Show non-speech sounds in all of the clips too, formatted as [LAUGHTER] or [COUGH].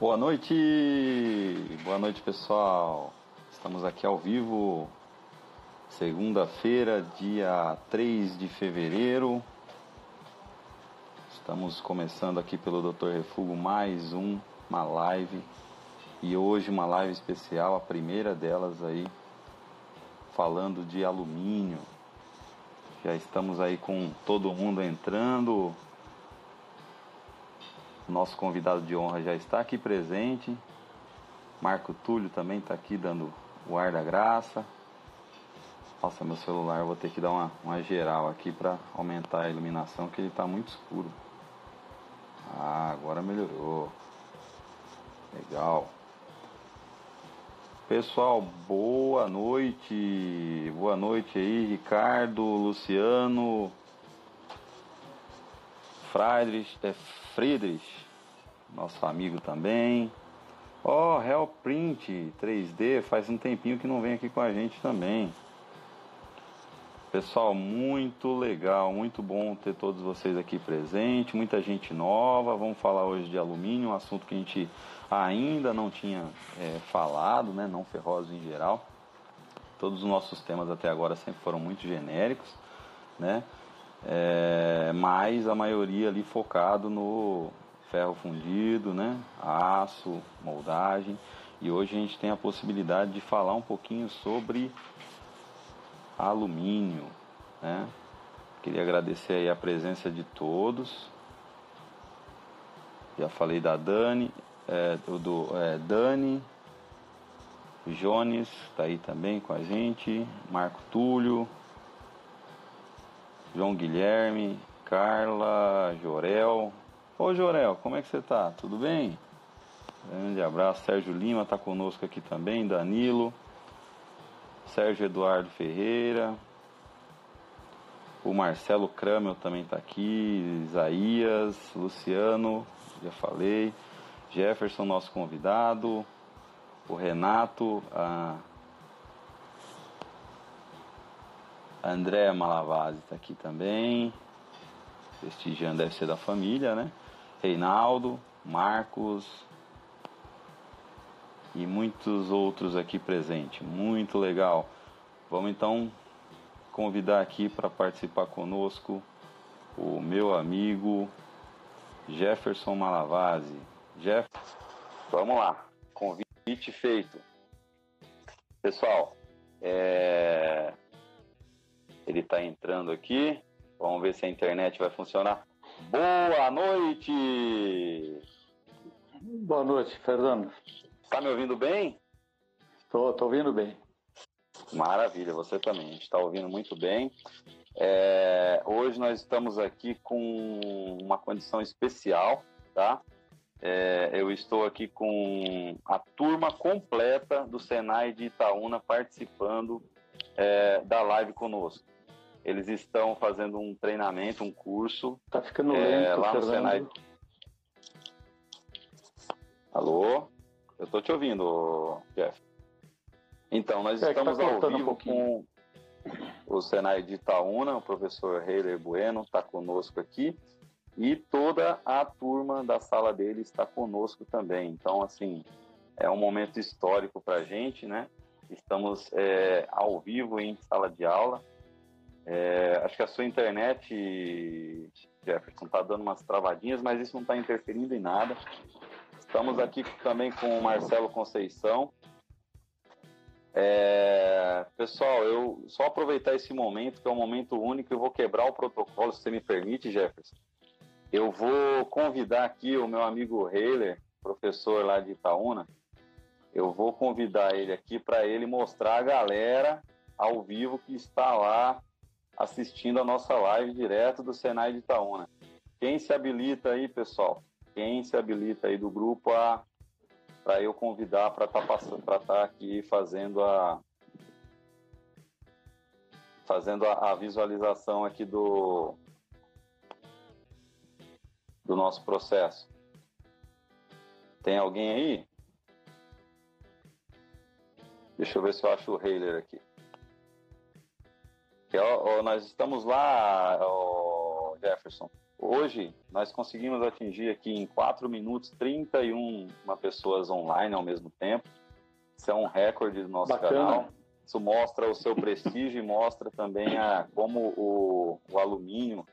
Boa noite! Boa noite, pessoal! Estamos aqui ao vivo, segunda-feira, dia 3 de fevereiro. Estamos começando aqui pelo Dr. Refugo mais um, uma live. E hoje uma live especial, a primeira delas aí, falando de alumínio. Já estamos aí com todo mundo entrando, nosso convidado de honra já está aqui presente. Marco Túlio também está aqui dando o ar da graça. Nossa, meu celular, vou ter que dar uma, uma geral aqui para aumentar a iluminação, que ele está muito escuro. Ah, agora melhorou. Legal. Pessoal, boa noite. Boa noite aí, Ricardo, Luciano, Friedrich, é Friedrich, nosso amigo também. Ó, oh, Hellprint 3D, faz um tempinho que não vem aqui com a gente também. Pessoal, muito legal, muito bom ter todos vocês aqui presentes, muita gente nova. Vamos falar hoje de alumínio, um assunto que a gente ainda não tinha é, falado, né? Não ferrosos em geral. Todos os nossos temas até agora sempre foram muito genéricos, né? É, mas a maioria ali focado no ferro fundido, né? aço, moldagem. E hoje a gente tem a possibilidade de falar um pouquinho sobre alumínio. Né? Queria agradecer aí a presença de todos. Já falei da Dani, é, do é, Dani, Jones está aí também com a gente, Marco Túlio, João Guilherme, Carla, Jorel. Ô Jorel, como é que você tá? Tudo bem? Grande abraço. Sérgio Lima está conosco aqui também, Danilo, Sérgio Eduardo Ferreira, o Marcelo Kramel também está aqui, Isaías, Luciano, já falei, Jefferson, nosso convidado, o Renato, a A Andréa Malavasi está aqui também. Prestigiando deve ser da família, né? Reinaldo, Marcos e muitos outros aqui presentes. Muito legal. Vamos então convidar aqui para participar conosco o meu amigo Jefferson Malavasi. Jeff, vamos lá. Convite feito. Pessoal, é... Ele está entrando aqui. Vamos ver se a internet vai funcionar. Boa noite! Boa noite, Fernando. Está me ouvindo bem? Estou, estou ouvindo bem. Maravilha, você também. A gente está ouvindo muito bem. É, hoje nós estamos aqui com uma condição especial, tá? É, eu estou aqui com a turma completa do Senai de Itaúna participando é, da live conosco. Eles estão fazendo um treinamento, um curso. Tá ficando lento, é, lá no Senai. Alô? Eu tô te ouvindo, Jeff. Então, nós é, estamos tá ao vivo um com o Senai de Itaúna, o professor Heiler Bueno está conosco aqui. E toda a turma da sala dele está conosco também. Então, assim, é um momento histórico para a gente, né? Estamos é, ao vivo em sala de aula. É, acho que a sua internet, Jefferson, está dando umas travadinhas, mas isso não está interferindo em nada. Estamos aqui também com o Marcelo Conceição. É, pessoal, eu só aproveitar esse momento, que é um momento único, eu vou quebrar o protocolo, se você me permite, Jefferson. Eu vou convidar aqui o meu amigo Heiler, professor lá de Itaúna. Eu vou convidar ele aqui para ele mostrar a galera ao vivo que está lá assistindo a nossa live direto do Senai de Itaúna. Quem se habilita aí, pessoal? Quem se habilita aí do grupo a para eu convidar para estar tá passando, para estar tá aqui fazendo a fazendo a, a visualização aqui do do nosso processo. Tem alguém aí? Deixa eu ver se eu acho o Heiler aqui. Ó, ó, nós estamos lá, ó, Jefferson. hoje nós conseguimos atingir aqui em 4 minutos 31 pessoas online ao mesmo tempo. Isso é um recorde do nosso Bacana. canal. Isso mostra o seu prestígio e mostra também a, como o, o alumínio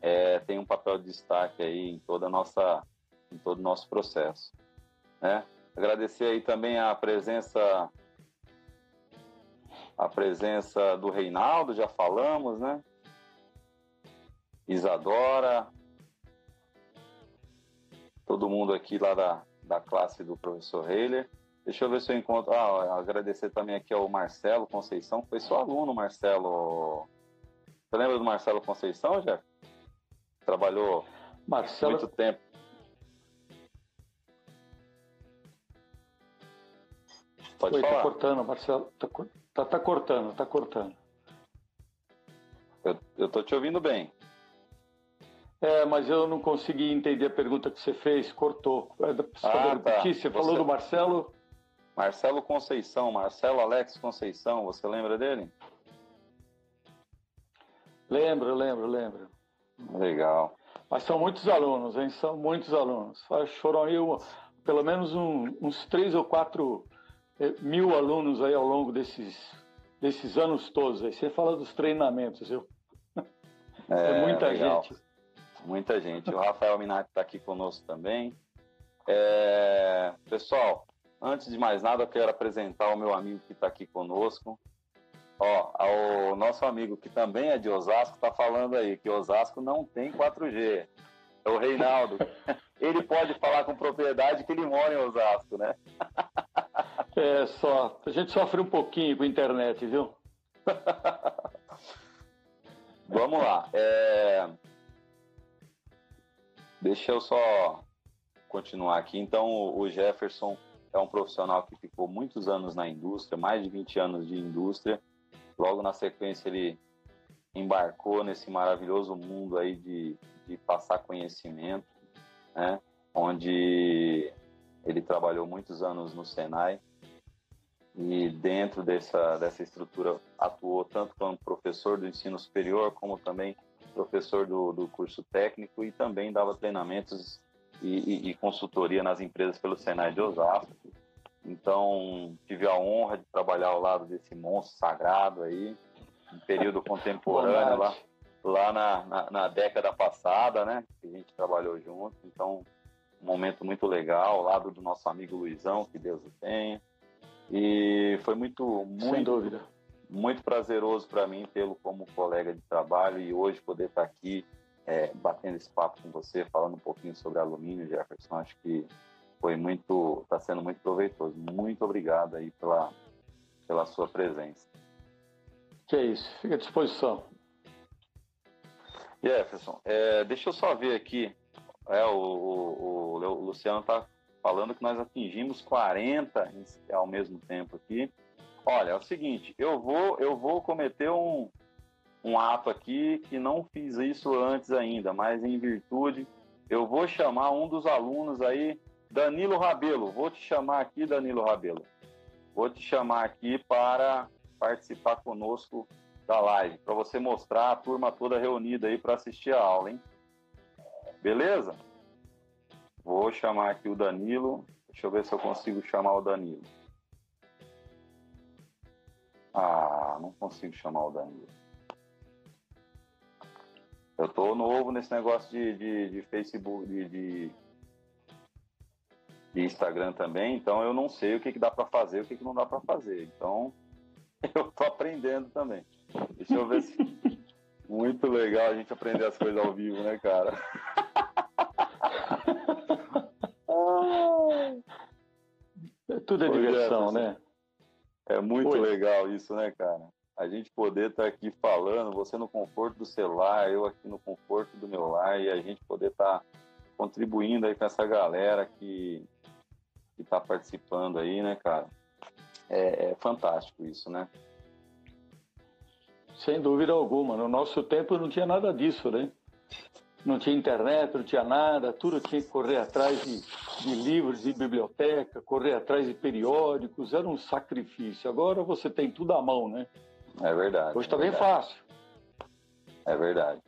é, tem um papel de destaque aí em toda a nossa em todo o nosso processo, né? Agradecer aí também a presença a presença do Reinaldo, já falamos, né? Isadora, todo mundo aqui lá da, da classe do professor Heiler. Deixa eu ver se eu encontro. Ah, agradecer também aqui ao Marcelo Conceição, foi seu aluno, Marcelo. Você lembra do Marcelo Conceição, Jeff? Trabalhou Marcelo... muito tempo. Pode Oi, falar. Tá cortando, Marcelo. Tá, tá, tá cortando, tá cortando. Eu, eu tô te ouvindo bem. É, mas eu não consegui entender a pergunta que você fez, cortou. É você ah, tá. Você, você falou do Marcelo? Marcelo Conceição, Marcelo Alex Conceição, você lembra dele? Lembro, lembro, lembro. Legal. Mas são muitos alunos, hein? São muitos alunos. Foram aí pelo menos um, uns três ou quatro mil alunos aí ao longo desses, desses anos todos. Aí você fala dos treinamentos, viu? É, é muita legal. gente. Muita gente. O Rafael Minati está aqui conosco também. É... Pessoal, antes de mais nada, eu quero apresentar o meu amigo que está aqui conosco. Ó, o nosso amigo que também é de Osasco está falando aí que Osasco não tem 4G. É o Reinaldo. [LAUGHS] Ele pode falar com propriedade que ele mora em Osasco, né? [LAUGHS] É só. A gente sofre um pouquinho com a internet, viu? [LAUGHS] Vamos lá. É... Deixa eu só continuar aqui. Então, o Jefferson é um profissional que ficou muitos anos na indústria, mais de 20 anos de indústria. Logo na sequência, ele embarcou nesse maravilhoso mundo aí de, de passar conhecimento, né? onde ele trabalhou muitos anos no Senai e dentro dessa, dessa estrutura atuou tanto como professor do ensino superior como também professor do, do curso técnico e também dava treinamentos e, e, e, consultoria nas empresas pelo Senai de Osasco. Então, tive a honra de trabalhar ao lado desse monstro sagrado aí, em período contemporâneo, lá, lá na, na, na, década passada, né? Que a gente trabalhou junto. Então, um momento muito legal, ao lado do nosso amigo Luizão, que Deus o tenha. E foi muito, muito, Sem dúvida muito prazeroso para mim tê-lo como colega de trabalho e hoje poder estar tá aqui é, batendo esse papo com você, falando um pouquinho sobre alumínio, Jefferson. Acho que foi muito, está sendo muito proveitoso. Muito obrigado aí pela, pela sua presença. Que é isso, fica à disposição. Jefferson, é, deixa eu só ver aqui. É, o, o, o Luciano está falando que nós atingimos 40 ao mesmo tempo aqui. Olha, é o seguinte, eu vou, eu vou cometer um, um ato aqui que não fiz isso antes ainda, mas em virtude, eu vou chamar um dos alunos aí, Danilo Rabelo. Vou te chamar aqui, Danilo Rabelo. Vou te chamar aqui para participar conosco da live, para você mostrar a turma toda reunida aí para assistir a aula, hein? Beleza? Vou chamar aqui o Danilo. Deixa eu ver se eu consigo chamar o Danilo. Ah, não consigo chamar o Danilo. Eu tô novo nesse negócio de, de, de Facebook, de, de, de, Instagram também, então eu não sei o que, que dá para fazer, o que, que não dá para fazer. Então [LAUGHS] eu tô aprendendo também. Deixa eu ver se. [LAUGHS] Muito legal a gente aprender as coisas ao vivo, né, cara? Tudo é diversão, né? É muito legal isso, né, cara? A gente poder estar tá aqui falando, você no conforto do celular, eu aqui no conforto do meu lar, e a gente poder estar tá contribuindo aí com essa galera que está participando aí, né, cara? É, é fantástico isso, né? Sem dúvida alguma. No nosso tempo não tinha nada disso, né? Não tinha internet, não tinha nada, tudo tinha que correr atrás de, de livros de biblioteca, correr atrás de periódicos, era um sacrifício. Agora você tem tudo à mão, né? É verdade. Hoje está é bem fácil. É verdade.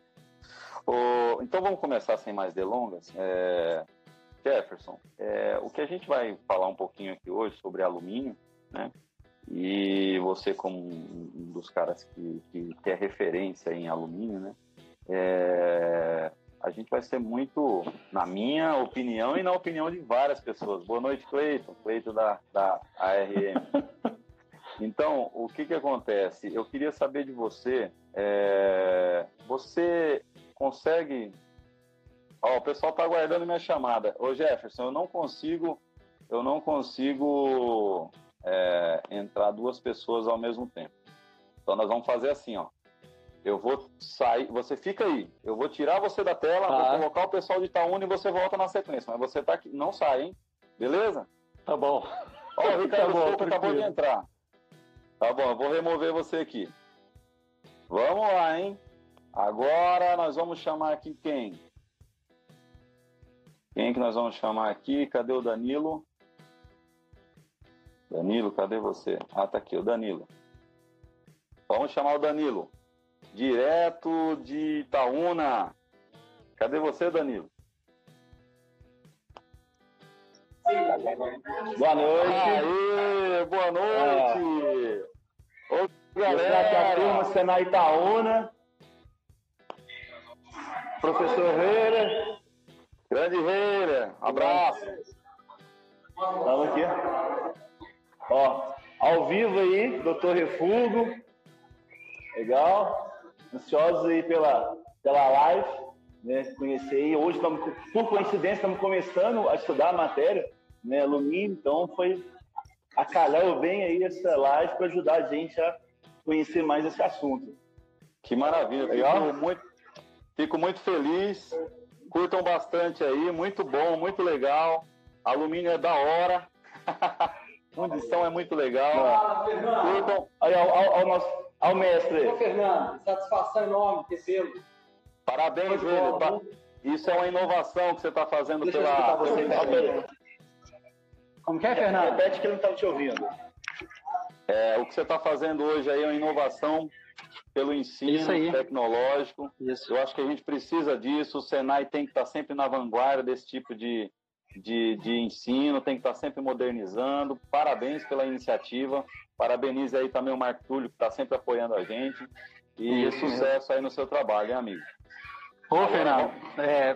O, então vamos começar sem mais delongas. É, Jefferson, é, o que a gente vai falar um pouquinho aqui hoje sobre alumínio, né? E você como um dos caras que, que, que é referência em alumínio, né? É, a gente vai ser muito, na minha opinião e na opinião de várias pessoas. Boa noite, Cleiton, Cleiton da, da ARM. [LAUGHS] Então, o que que acontece? Eu queria saber de você, é, você consegue... Ó, o pessoal está aguardando minha chamada. Ô Jefferson, eu não consigo, eu não consigo é, entrar duas pessoas ao mesmo tempo. Então nós vamos fazer assim, ó. Eu vou sair, você fica aí. Eu vou tirar você da tela, tá. vou colocar o pessoal de Itaúna e você volta na sequência. Mas você tá aqui, não sai, hein? Beleza? Tá bom. Ó, o Ricardo [LAUGHS] tá bom, acabou de entrar. Tá bom, eu vou remover você aqui. Vamos lá, hein? Agora nós vamos chamar aqui quem? Quem que nós vamos chamar aqui? Cadê o Danilo? Danilo, cadê você? Ah, tá aqui, o Danilo. Vamos chamar o Danilo. Direto de Itaúna. Cadê você, Danilo? Boa noite. Aê, boa noite. É. Ô, galera. Aqui a turma Senai Itaúna. Professor Reira. Grande Reira. Abraço. Estamos aqui. Ó, ao vivo aí, doutor Refugo. Legal ansiosos aí pela, pela live, né? Conhecer aí. Hoje, estamos, por coincidência, estamos começando a estudar a matéria, né? Alumínio, então foi acalhou bem aí essa live para ajudar a gente a conhecer mais esse assunto. Que maravilha, Legal? Fico muito, fico muito feliz. Curtam bastante aí, muito bom, muito legal. Alumínio é da hora. [LAUGHS] Fundição é muito legal. Curtam. Aí, ao, ao, ao nosso ao mestre. Ô, Fernando, satisfação enorme ter pelo. Parabéns, velho. Isso é uma inovação que você está fazendo Deixa pela. Você, Como que é, Fernando? Repete que ele não está te ouvindo. É, o que você está fazendo hoje aí é uma inovação pelo ensino tecnológico. Isso. Eu acho que a gente precisa disso. O Senai tem que estar tá sempre na vanguarda desse tipo de, de, de ensino, tem que estar tá sempre modernizando. Parabéns pela iniciativa. Parabenize aí também o Marco Túlio, que está sempre apoiando a gente. E Isso sucesso aí no seu trabalho, hein, amigo? Ô, Fernando, é,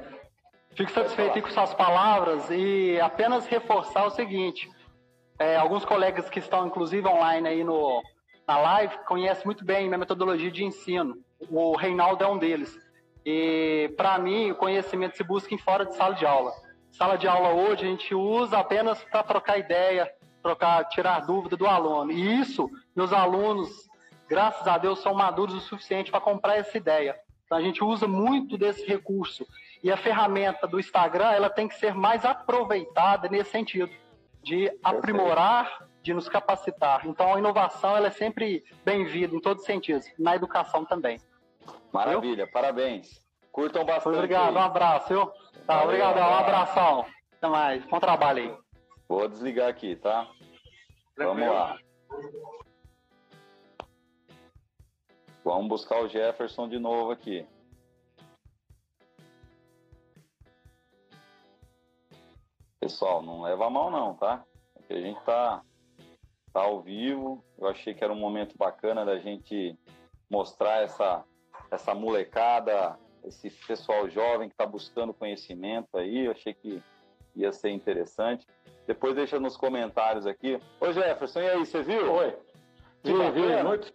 fico satisfeito com suas palavras e apenas reforçar o seguinte: é, alguns colegas que estão, inclusive, online aí no, na live, conhecem muito bem minha metodologia de ensino. O Reinaldo é um deles. E, para mim, o conhecimento se busca em fora de sala de aula. Sala de aula hoje a gente usa apenas para trocar ideia, trocar, tirar dúvida do aluno. E isso, meus alunos, graças a Deus, são maduros o suficiente para comprar essa ideia. Então a gente usa muito desse recurso. E a ferramenta do Instagram, ela tem que ser mais aproveitada nesse sentido, de aprimorar, de nos capacitar. Então a inovação, ela é sempre bem-vinda em todos os sentidos, na educação também. Maravilha, parabéns. Curtam bastante. Obrigado, um abraço, viu? Tá, obrigado, um abração. Até mais, bom trabalho aí. Vou desligar aqui, tá? Vamos lá. Vamos buscar o Jefferson de novo aqui. Pessoal, não leva a mão não, tá? Porque a gente tá, tá ao vivo. Eu achei que era um momento bacana da gente mostrar essa, essa molecada, esse pessoal jovem que está buscando conhecimento aí. Eu achei que ia ser interessante. Depois deixa nos comentários aqui. Ô Jefferson, e aí, você viu? Oi. Vi, vi, muito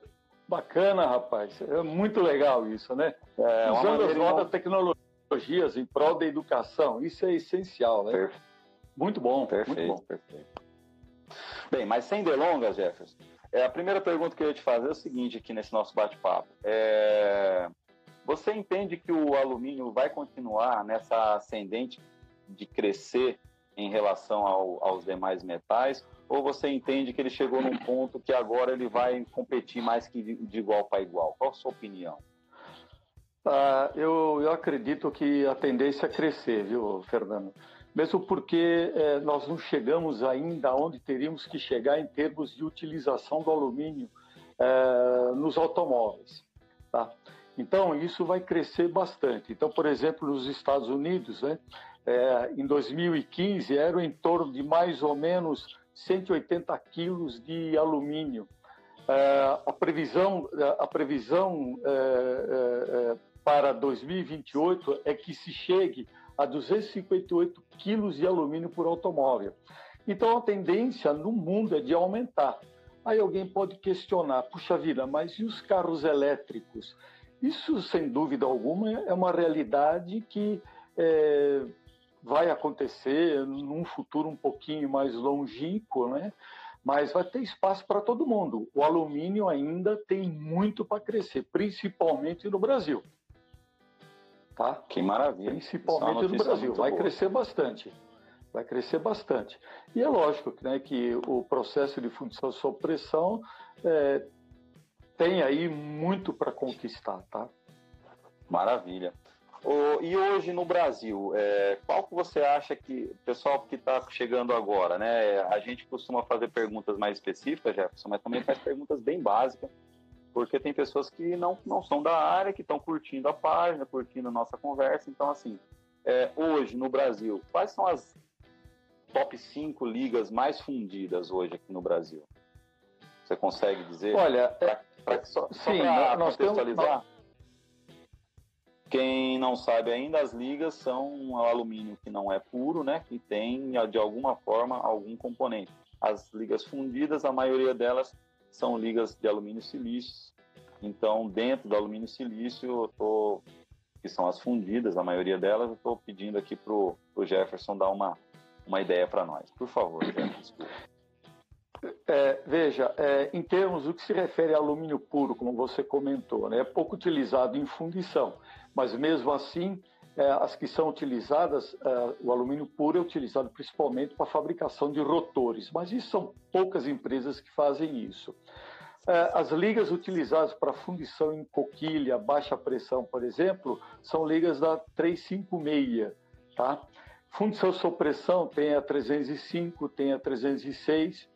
bacana, rapaz. É muito legal isso, né? É, Usando as novas tecnologias em prol da educação, isso é essencial, né? Perfeito. Muito bom, perfeito, muito bom. perfeito. Bem, mas sem delongas, Jefferson, é, a primeira pergunta que eu ia te fazer é o seguinte aqui nesse nosso bate-papo. É, você entende que o alumínio vai continuar nessa ascendente de crescer em relação ao, aos demais metais? Ou você entende que ele chegou num ponto que agora ele vai competir mais que de, igual para igual? Qual a sua opinião? Ah, eu, eu acredito que a tendência é crescer, viu, Fernando? Mesmo porque eh, nós não chegamos ainda onde teríamos que chegar em termos de utilização do alumínio eh, nos automóveis. Tá? Então, isso vai crescer bastante. Então, por exemplo, nos Estados Unidos, né, é, em 2015, era em torno de mais ou menos 180 quilos de alumínio. É, a previsão, a previsão é, é, é para 2028 é que se chegue a 258 quilos de alumínio por automóvel. Então, a tendência no mundo é de aumentar. Aí alguém pode questionar, puxa vida, mas e os carros elétricos? Isso, sem dúvida alguma, é uma realidade que é, vai acontecer num futuro um pouquinho mais longínquo, né? mas vai ter espaço para todo mundo. O alumínio ainda tem muito para crescer, principalmente no Brasil. Tá? Que maravilha. Principalmente no Brasil. Vai boa. crescer bastante. Vai crescer bastante. E é lógico né, que o processo de fundição sob pressão é, tem aí muito para conquistar, tá? Maravilha. Oh, e hoje no Brasil, é, qual que você acha que, pessoal que está chegando agora, né? A gente costuma fazer perguntas mais específicas, Jefferson, mas também faz perguntas bem básicas, porque tem pessoas que não, não são da área, que estão curtindo a página, curtindo a nossa conversa. Então, assim, é, hoje no Brasil, quais são as top 5 ligas mais fundidas hoje aqui no Brasil? Você consegue dizer? Olha, pra, pra, só, só nós contextualizar. Temos... Quem não sabe ainda, as ligas são um alumínio que não é puro, né? Que tem de alguma forma algum componente. As ligas fundidas, a maioria delas são ligas de alumínio silício. Então, dentro do alumínio silício, eu tô, que são as fundidas, a maioria delas, eu estou pedindo aqui para o Jefferson dar uma, uma ideia para nós. Por favor, Jefferson. É, veja, é, em termos do que se refere a alumínio puro, como você comentou, né, é pouco utilizado em fundição, mas mesmo assim, é, as que são utilizadas, é, o alumínio puro é utilizado principalmente para a fabricação de rotores, mas isso são poucas empresas que fazem isso. É, as ligas utilizadas para fundição em coquilha, baixa pressão, por exemplo, são ligas da 356, tá? Fundição sob pressão tem a 305, tem a 306,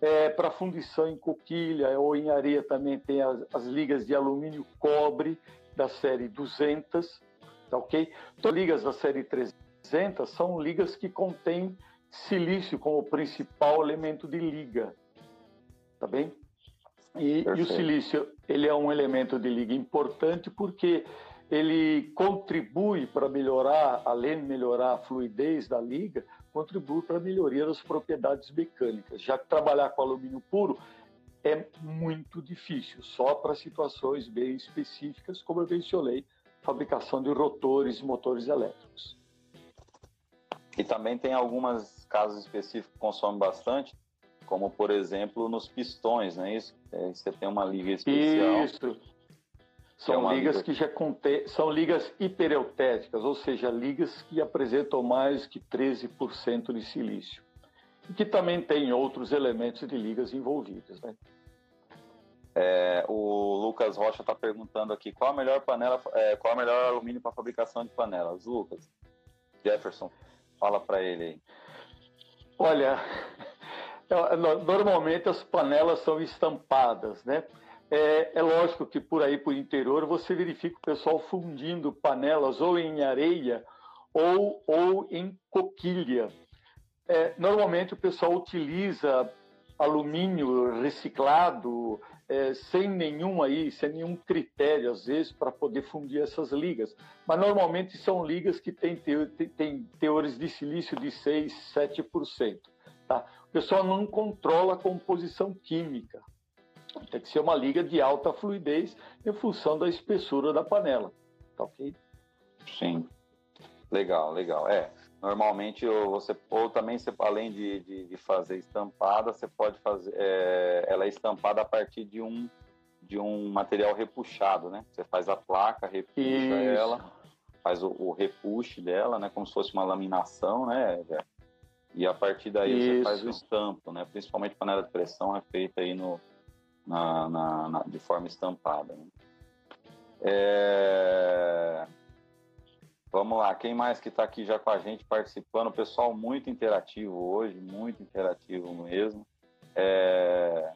é, para fundição em coquilha ou em areia também tem as, as, ligas de alumínio cobre da série 200, tá ok? Então, ligas da série 300 são ligas que contêm silício como principal elemento de liga, tá bem? E, e, o silício ele é um elemento de liga importante porque ele contribui para melhorar, além de melhorar a fluidez da liga, contribui para a melhoria das propriedades mecânicas, já que trabalhar com alumínio puro é muito difícil, só para situações bem específicas, como eu mencionei, fabricação de rotores e motores elétricos. E também tem alguns casos específicos que consomem bastante, como por exemplo nos pistões, né? Isso, é, você tem uma liga especial. Isso. São é ligas liga... que já contém, são ligas hipereutéticas, ou seja, ligas que apresentam mais que 13% de silício. E que também tem outros elementos de ligas envolvidos. Né? É, o Lucas Rocha está perguntando aqui qual a melhor panela, é, qual a melhor alumínio para fabricação de panelas. Lucas, Jefferson, fala para ele aí. Olha, [LAUGHS] normalmente as panelas são estampadas, né? É, é, lógico que por aí, por interior, você verifica o pessoal fundindo panelas ou em areia ou, ou em coquilha. É, normalmente o pessoal utiliza alumínio reciclado, é, sem nenhum aí, sem nenhum critério, às vezes, para poder fundir essas ligas. Mas normalmente são ligas que têm, têm teores de silício de 6, 7%. Tá? O pessoal não controla a composição química. Tem que ser uma liga de alta fluidez em função da espessura da panela. Tá ok? Sim. Legal, legal. É, normalmente você ou também você, além de, de, de fazer estampada, você pode fazer é, ela é estampada a partir de um de um material repuxado, né? Você faz a placa, repuxa Isso. ela, faz o, o repuxe dela, né? Como se fosse uma laminação, né? E a partir daí Isso. você faz o estampo, né? Principalmente panela de pressão é feita aí no na, na, na de forma estampada. Né? É... Vamos lá, quem mais que está aqui já com a gente participando? Pessoal muito interativo hoje, muito interativo mesmo. É...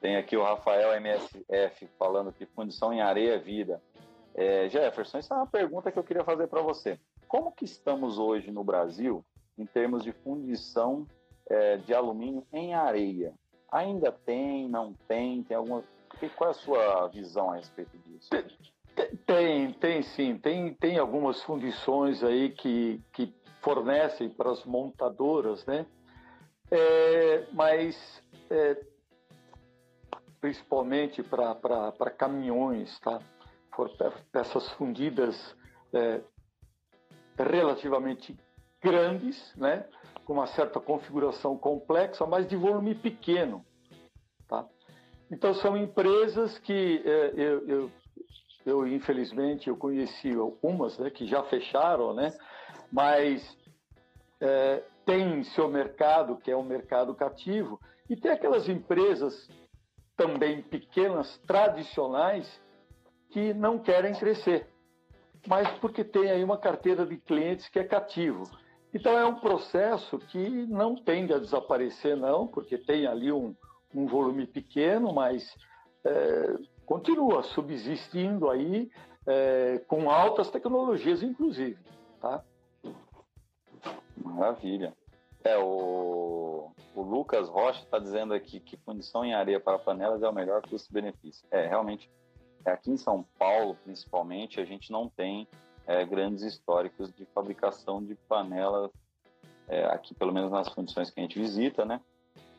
Tem aqui o Rafael MSF falando que fundição em areia é vida. É, Jefferson, essa é uma pergunta que eu queria fazer para você. Como que estamos hoje no Brasil em termos de fundição é, de alumínio em areia? Ainda tem, não tem? Tem alguma? Qual é a sua visão a respeito disso? Tem, tem sim. Tem, tem algumas fundições aí que, que fornecem para as montadoras, né? É, mas é, principalmente para caminhões, tá? For peças fundidas é, relativamente grandes, né? Com uma certa configuração complexa, mas de volume pequeno, tá? Então são empresas que é, eu, eu, eu, infelizmente eu conheci algumas, né? Que já fecharam, né? Mas é, tem seu mercado, que é um mercado cativo, e tem aquelas empresas também pequenas, tradicionais, que não querem crescer, mas porque tem aí uma carteira de clientes que é cativo. Então é um processo que não tende a desaparecer, não, porque tem ali um, um volume pequeno, mas é, continua subsistindo aí é, com altas tecnologias, inclusive. Tá? Maravilha. É, o, o Lucas Rocha está dizendo aqui que fundição em areia para panelas é o melhor custo-benefício. É, realmente, aqui em São Paulo, principalmente, a gente não tem é, grandes históricos de fabricação de panelas, é, aqui pelo menos nas fundições que a gente visita, né?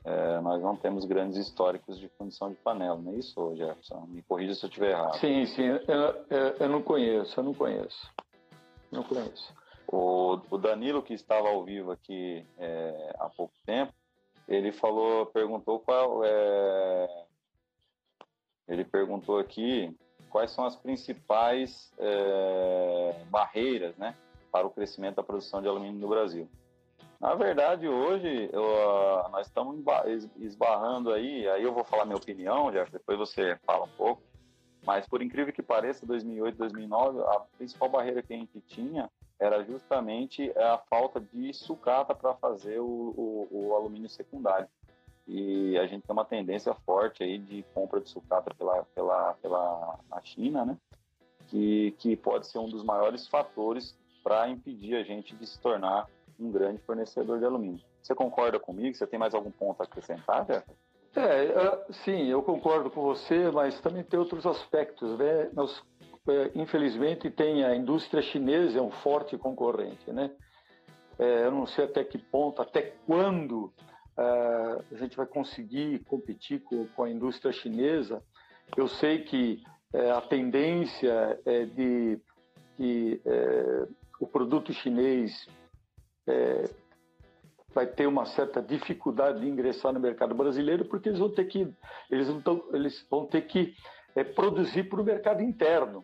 É, nós não temos grandes históricos de fundição de panela, não é isso, Jefferson? Me corrija se eu estiver errado. Sim, sim, eu, eu, eu não conheço, eu não conheço. Não conheço. O, o Danilo, que estava ao vivo aqui é, há pouco tempo, ele falou, perguntou qual é, ele perguntou aqui quais são as principais é, barreiras, né, para o crescimento da produção de alumínio no Brasil. Na verdade, hoje eu, nós estamos esbarrando aí, aí eu vou falar minha opinião, já depois você fala um pouco, mas por incrível que pareça, 2008, 2009, a principal barreira que a gente tinha era justamente a falta de sucata para fazer o, o, o, alumínio secundário. E a gente tem uma tendência forte aí de compra de sucata pela, pela, pela a China, né? Que, que pode ser um dos maiores fatores para impedir a gente de se tornar um grande fornecedor de alumínio. Você concorda comigo? Você tem mais algum ponto a acrescentar, Jefferson? É, sim, eu concordo com você, mas também tem outros aspectos, né? Nós é, infelizmente, tem a indústria chinesa, é um forte concorrente, né? É, eu não sei até que ponto, até quando é, a gente vai conseguir competir com, com a indústria chinesa. Eu sei que é, a tendência é de que é, o produto chinês é, vai ter uma certa dificuldade de ingressar no mercado brasileiro porque eles vão ter que eles eles vão ter que é, produzir para o mercado interno.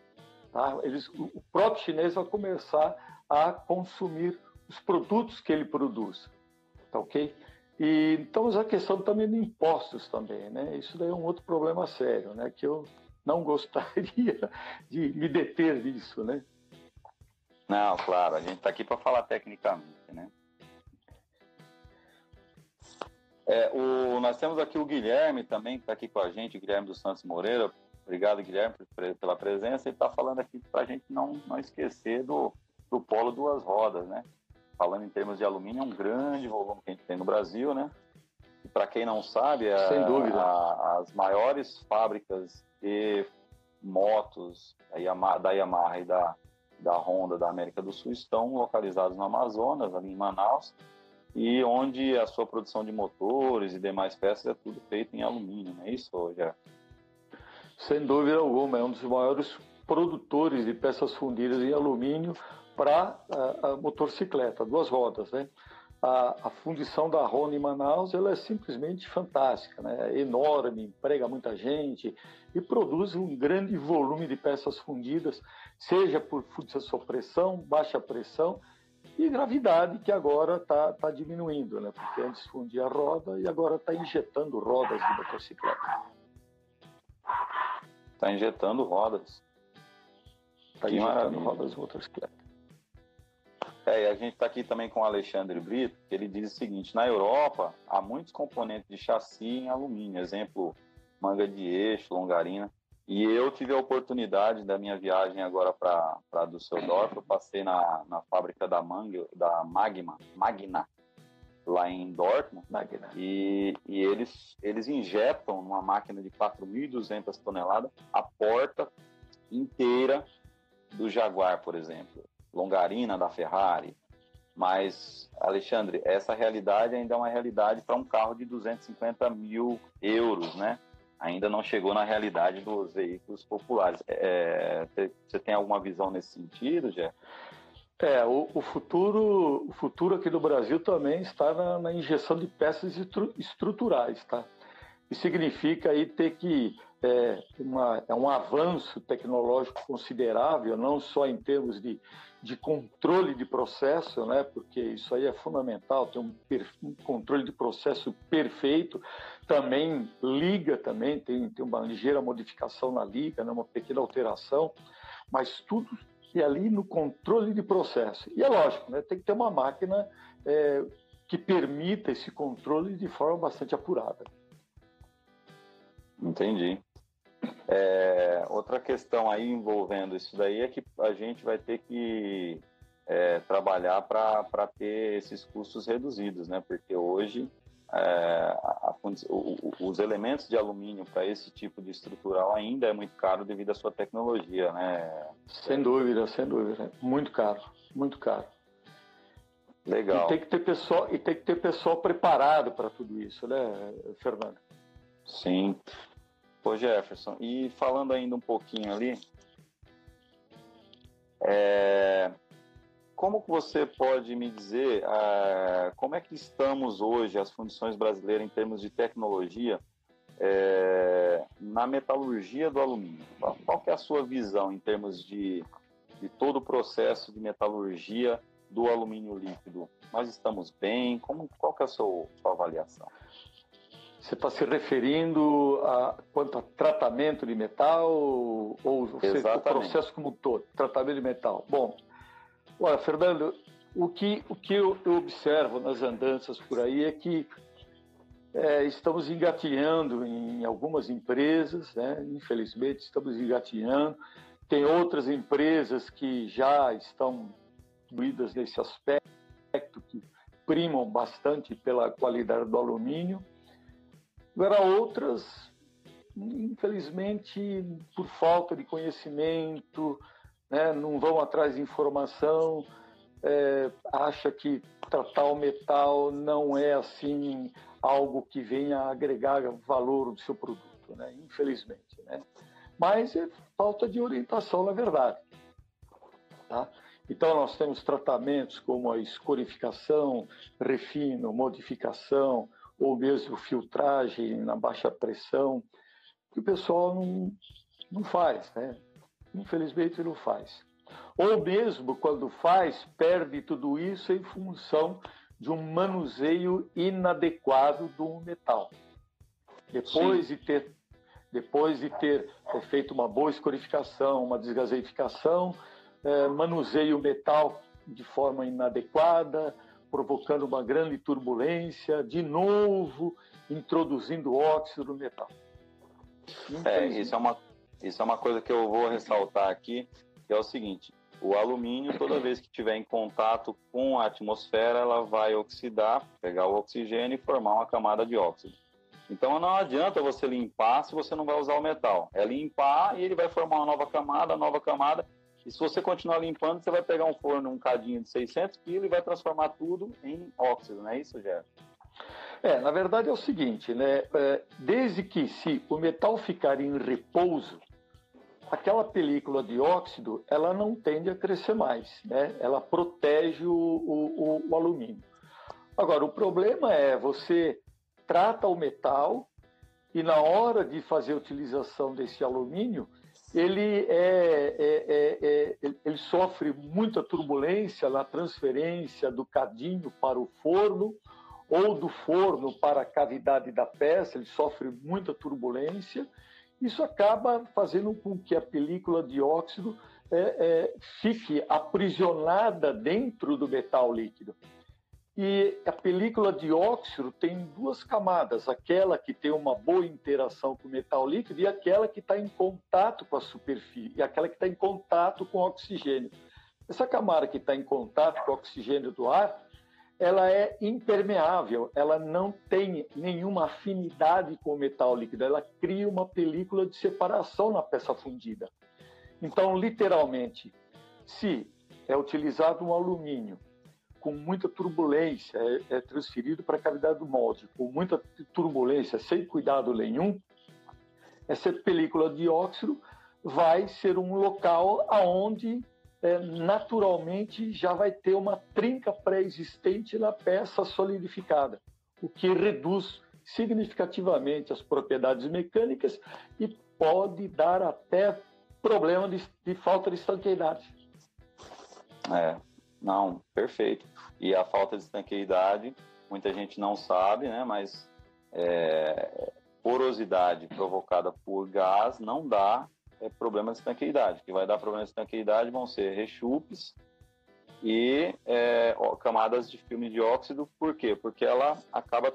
Tá? Eles, o próprio chinês vai começar a consumir os produtos que ele produz, tá ok? E então a questão também de impostos também, né? Isso daí é um outro problema sério, né? Que eu não [LAUGHS] gostaria de me deter nisso, né? Não, claro, a gente está aqui para falar tecnicamente, né? É, o, nós temos aqui o Guilherme também, que está aqui com a gente, o Guilherme dos Santos Moreira. Obrigado, Guilherme, pela presença. Ele está falando aqui para a gente não, não esquecer do, do polo duas rodas, né? Falando em termos de alumínio, é um grande volume que a gente tem no Brasil, né? E para quem não sabe, a, Sem dúvida. A, as maiores fábricas de motos da Yamaha e da, da Honda da América do Sul estão localizadas no Amazonas, ali em Manaus, e onde a sua produção de motores e demais peças é tudo feito em alumínio, não é isso, Rogério? sem dúvida alguma, é um dos maiores produtores de peças fundidas em alumínio para a, a, motocicleta, duas rodas, né? A, a, fundição da Honda em Manaus ela é simplesmente fantástica, né? É enorme, emprega muita gente e produz um grande volume de peças fundidas, seja por fundição pressão, baixa pressão e gravidade que agora está tá diminuindo, né? Porque antes fundia roda e agora está injetando rodas de motocicleta. Está injetando rodas. Está injetando maravilha. rodas motocicleta. É, e a gente está aqui também com o Alexandre Brito, que ele diz o seguinte: na Europa há muitos componentes de chassi em alumínio, exemplo, manga de eixo, longarina. E eu tive a oportunidade da minha viagem agora para Düsseldorf, eu passei na, na fábrica da, da Magma, Magna, lá em Dortmund, Magna. E, e eles, eles injetam numa máquina de 4.200 toneladas a porta inteira do Jaguar, por exemplo, longarina da Ferrari. Mas, Alexandre, essa realidade ainda é uma realidade para um carro de 250 mil euros, né? Ainda não chegou na realidade dos veículos populares. É, você tem alguma visão nesse sentido, Jé? É, o, o, futuro, o futuro aqui do Brasil também está na, na injeção de peças estruturais, tá? Isso significa aí ter que é, uma, é um avanço tecnológico considerável, não só em termos de, de controle de processo, né? Porque isso aí é fundamental, ter um, um controle de processo perfeito, também liga também, tem, tem uma ligeira modificação na liga, né, uma pequena alteração, mas tudo é ali no controle de processo. E é lógico, né, tem que ter uma máquina é, que permita esse controle de forma bastante apurada. Entendi. É, outra questão aí envolvendo isso daí é que a gente vai ter que é, trabalhar para ter esses custos reduzidos, né? Porque hoje é, a, a, o, os elementos de alumínio para esse tipo de estrutural ainda é muito caro devido à sua tecnologia, né? Sem dúvida, sem dúvida, muito caro, muito caro. Legal. E tem que ter pessoal e tem que ter pessoal preparado para tudo isso, né, Fernando? Sim. Pô, Jefferson, e falando ainda um pouquinho ali, é, como você pode me dizer uh, como é que estamos hoje, as fundições brasileiras, em termos de tecnologia, é, na metalurgia do alumínio? Qual, qual é a sua visão em termos de, de todo o processo de metalurgia do alumínio líquido? Nós estamos bem? Como, qual é a sua, sua avaliação? Você está se referindo a quanto a tratamento de metal ou, ou o processo como um todo? Tratamento de metal. Bom, Olha, Fernando, o que, o que eu, eu observo nas andanças por aí é que é, estamos engatinhando em algumas empresas, né? infelizmente estamos engatinhando. Tem outras empresas que já estão incluídas nesse aspecto, que primam bastante pela qualidade do alumínio. Agora, outras, infelizmente, por falta de conhecimento, né, não vão atrás de informação, é, acha que tratar o metal não é assim algo que venha agregar valor do seu produto, né? infelizmente. Né? Mas é falta de orientação, na verdade. Tá? Então, nós temos tratamentos como a escorificação, refino, modificação, ou mesmo filtragem na baixa pressão, que o pessoal não, não faz. Né? infelizmente não faz. Ou mesmo quando faz, perde tudo isso em função de um manuseio inadequado do metal. Depois Sim. de ter depois de ter feito uma boa escorificação, uma desgaseificação, é, manuseia o metal de forma inadequada, provocando uma grande turbulência, de novo introduzindo óxido no metal. É, isso é uma isso é uma coisa que eu vou ressaltar aqui, que é o seguinte: o alumínio, toda vez que estiver em contato com a atmosfera, ela vai oxidar, pegar o oxigênio e formar uma camada de óxido. Então não adianta você limpar se você não vai usar o metal. É limpar e ele vai formar uma nova camada, nova camada. E se você continuar limpando, você vai pegar um forno, um cadinho de 600 kg e vai transformar tudo em óxido, não é isso, Gerson? É, na verdade é o seguinte, né? É, desde que se o metal ficar em repouso, aquela película de óxido ela não tende a crescer mais, né? Ela protege o, o, o alumínio. Agora, o problema é você trata o metal e na hora de fazer a utilização desse alumínio, ele, é, é, é, é ele sofre muita turbulência na transferência do cadinho para o forno ou do forno para a cavidade da peça, ele sofre muita turbulência isso acaba fazendo com que a película de óxido é, é, fique aprisionada dentro do metal líquido. E a película de óxido tem duas camadas, aquela que tem uma boa interação com o metal líquido e aquela que está em contato com a superfície, e aquela que está em contato com o oxigênio. Essa camada que está em contato com o oxigênio do ar, ela é impermeável, ela não tem nenhuma afinidade com o metal líquido, ela cria uma película de separação na peça fundida. Então, literalmente, se é utilizado um alumínio com muita turbulência, é, é transferido para a cavidade do molde, com muita turbulência, sem cuidado nenhum, essa película de óxido vai ser um local aonde é, naturalmente já vai ter uma trinca pré-existente na peça solidificada, o que reduz significativamente as propriedades mecânicas e pode dar até problema de, de falta de estanqueidade. É, não, perfeito. E a falta de estanqueidade, muita gente não sabe, né? Mas é, porosidade provocada por gás não dá é, problema de estanqueidade. O que vai dar problema de estanqueidade vão ser rechupes e é, camadas de filme de óxido. Por quê? Porque ela acaba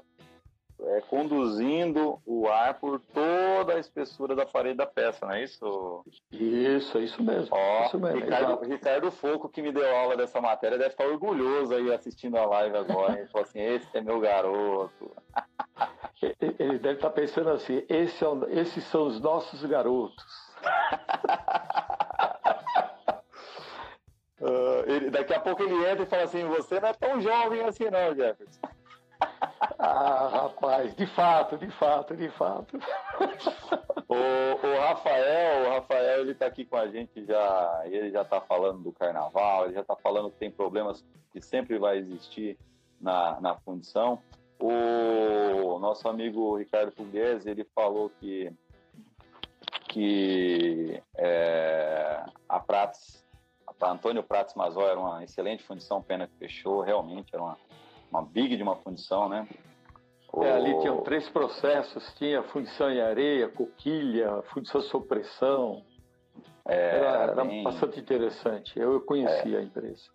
é, conduzindo o ar por toda a espessura da parede da peça, não é isso? Isso, é isso mesmo. Ó, isso mesmo Ricardo, Ricardo Foco, que me deu aula dessa matéria, deve estar orgulhoso aí assistindo a live agora. Ele falou assim: esse é meu garoto. [LAUGHS] Ele deve estar pensando assim: esse é, esses são os nossos garotos. uh, [LAUGHS] ele, daqui a pouco ele entra e fala assim: você não é tão jovem assim, não, Jefferson. Ah, rapaz, de fato, de fato, de fato. o, o Rafael, o Rafael, ele tá aqui com a gente já, ele já tá falando do carnaval, ele já tá falando que tem problemas que sempre vai existir na, na fundição. O nosso amigo Ricardo Pugliese, ele falou que que é, a Prats, a Antônio Prats Mazó era uma excelente fundição, pena que fechou, realmente era uma, uma big de uma fundição, né? É, ali tinham três processos, tinha fundição em areia, coquilha, fundição sob pressão. É, era, era bem... bastante interessante. Eu conhecia é. a empresa.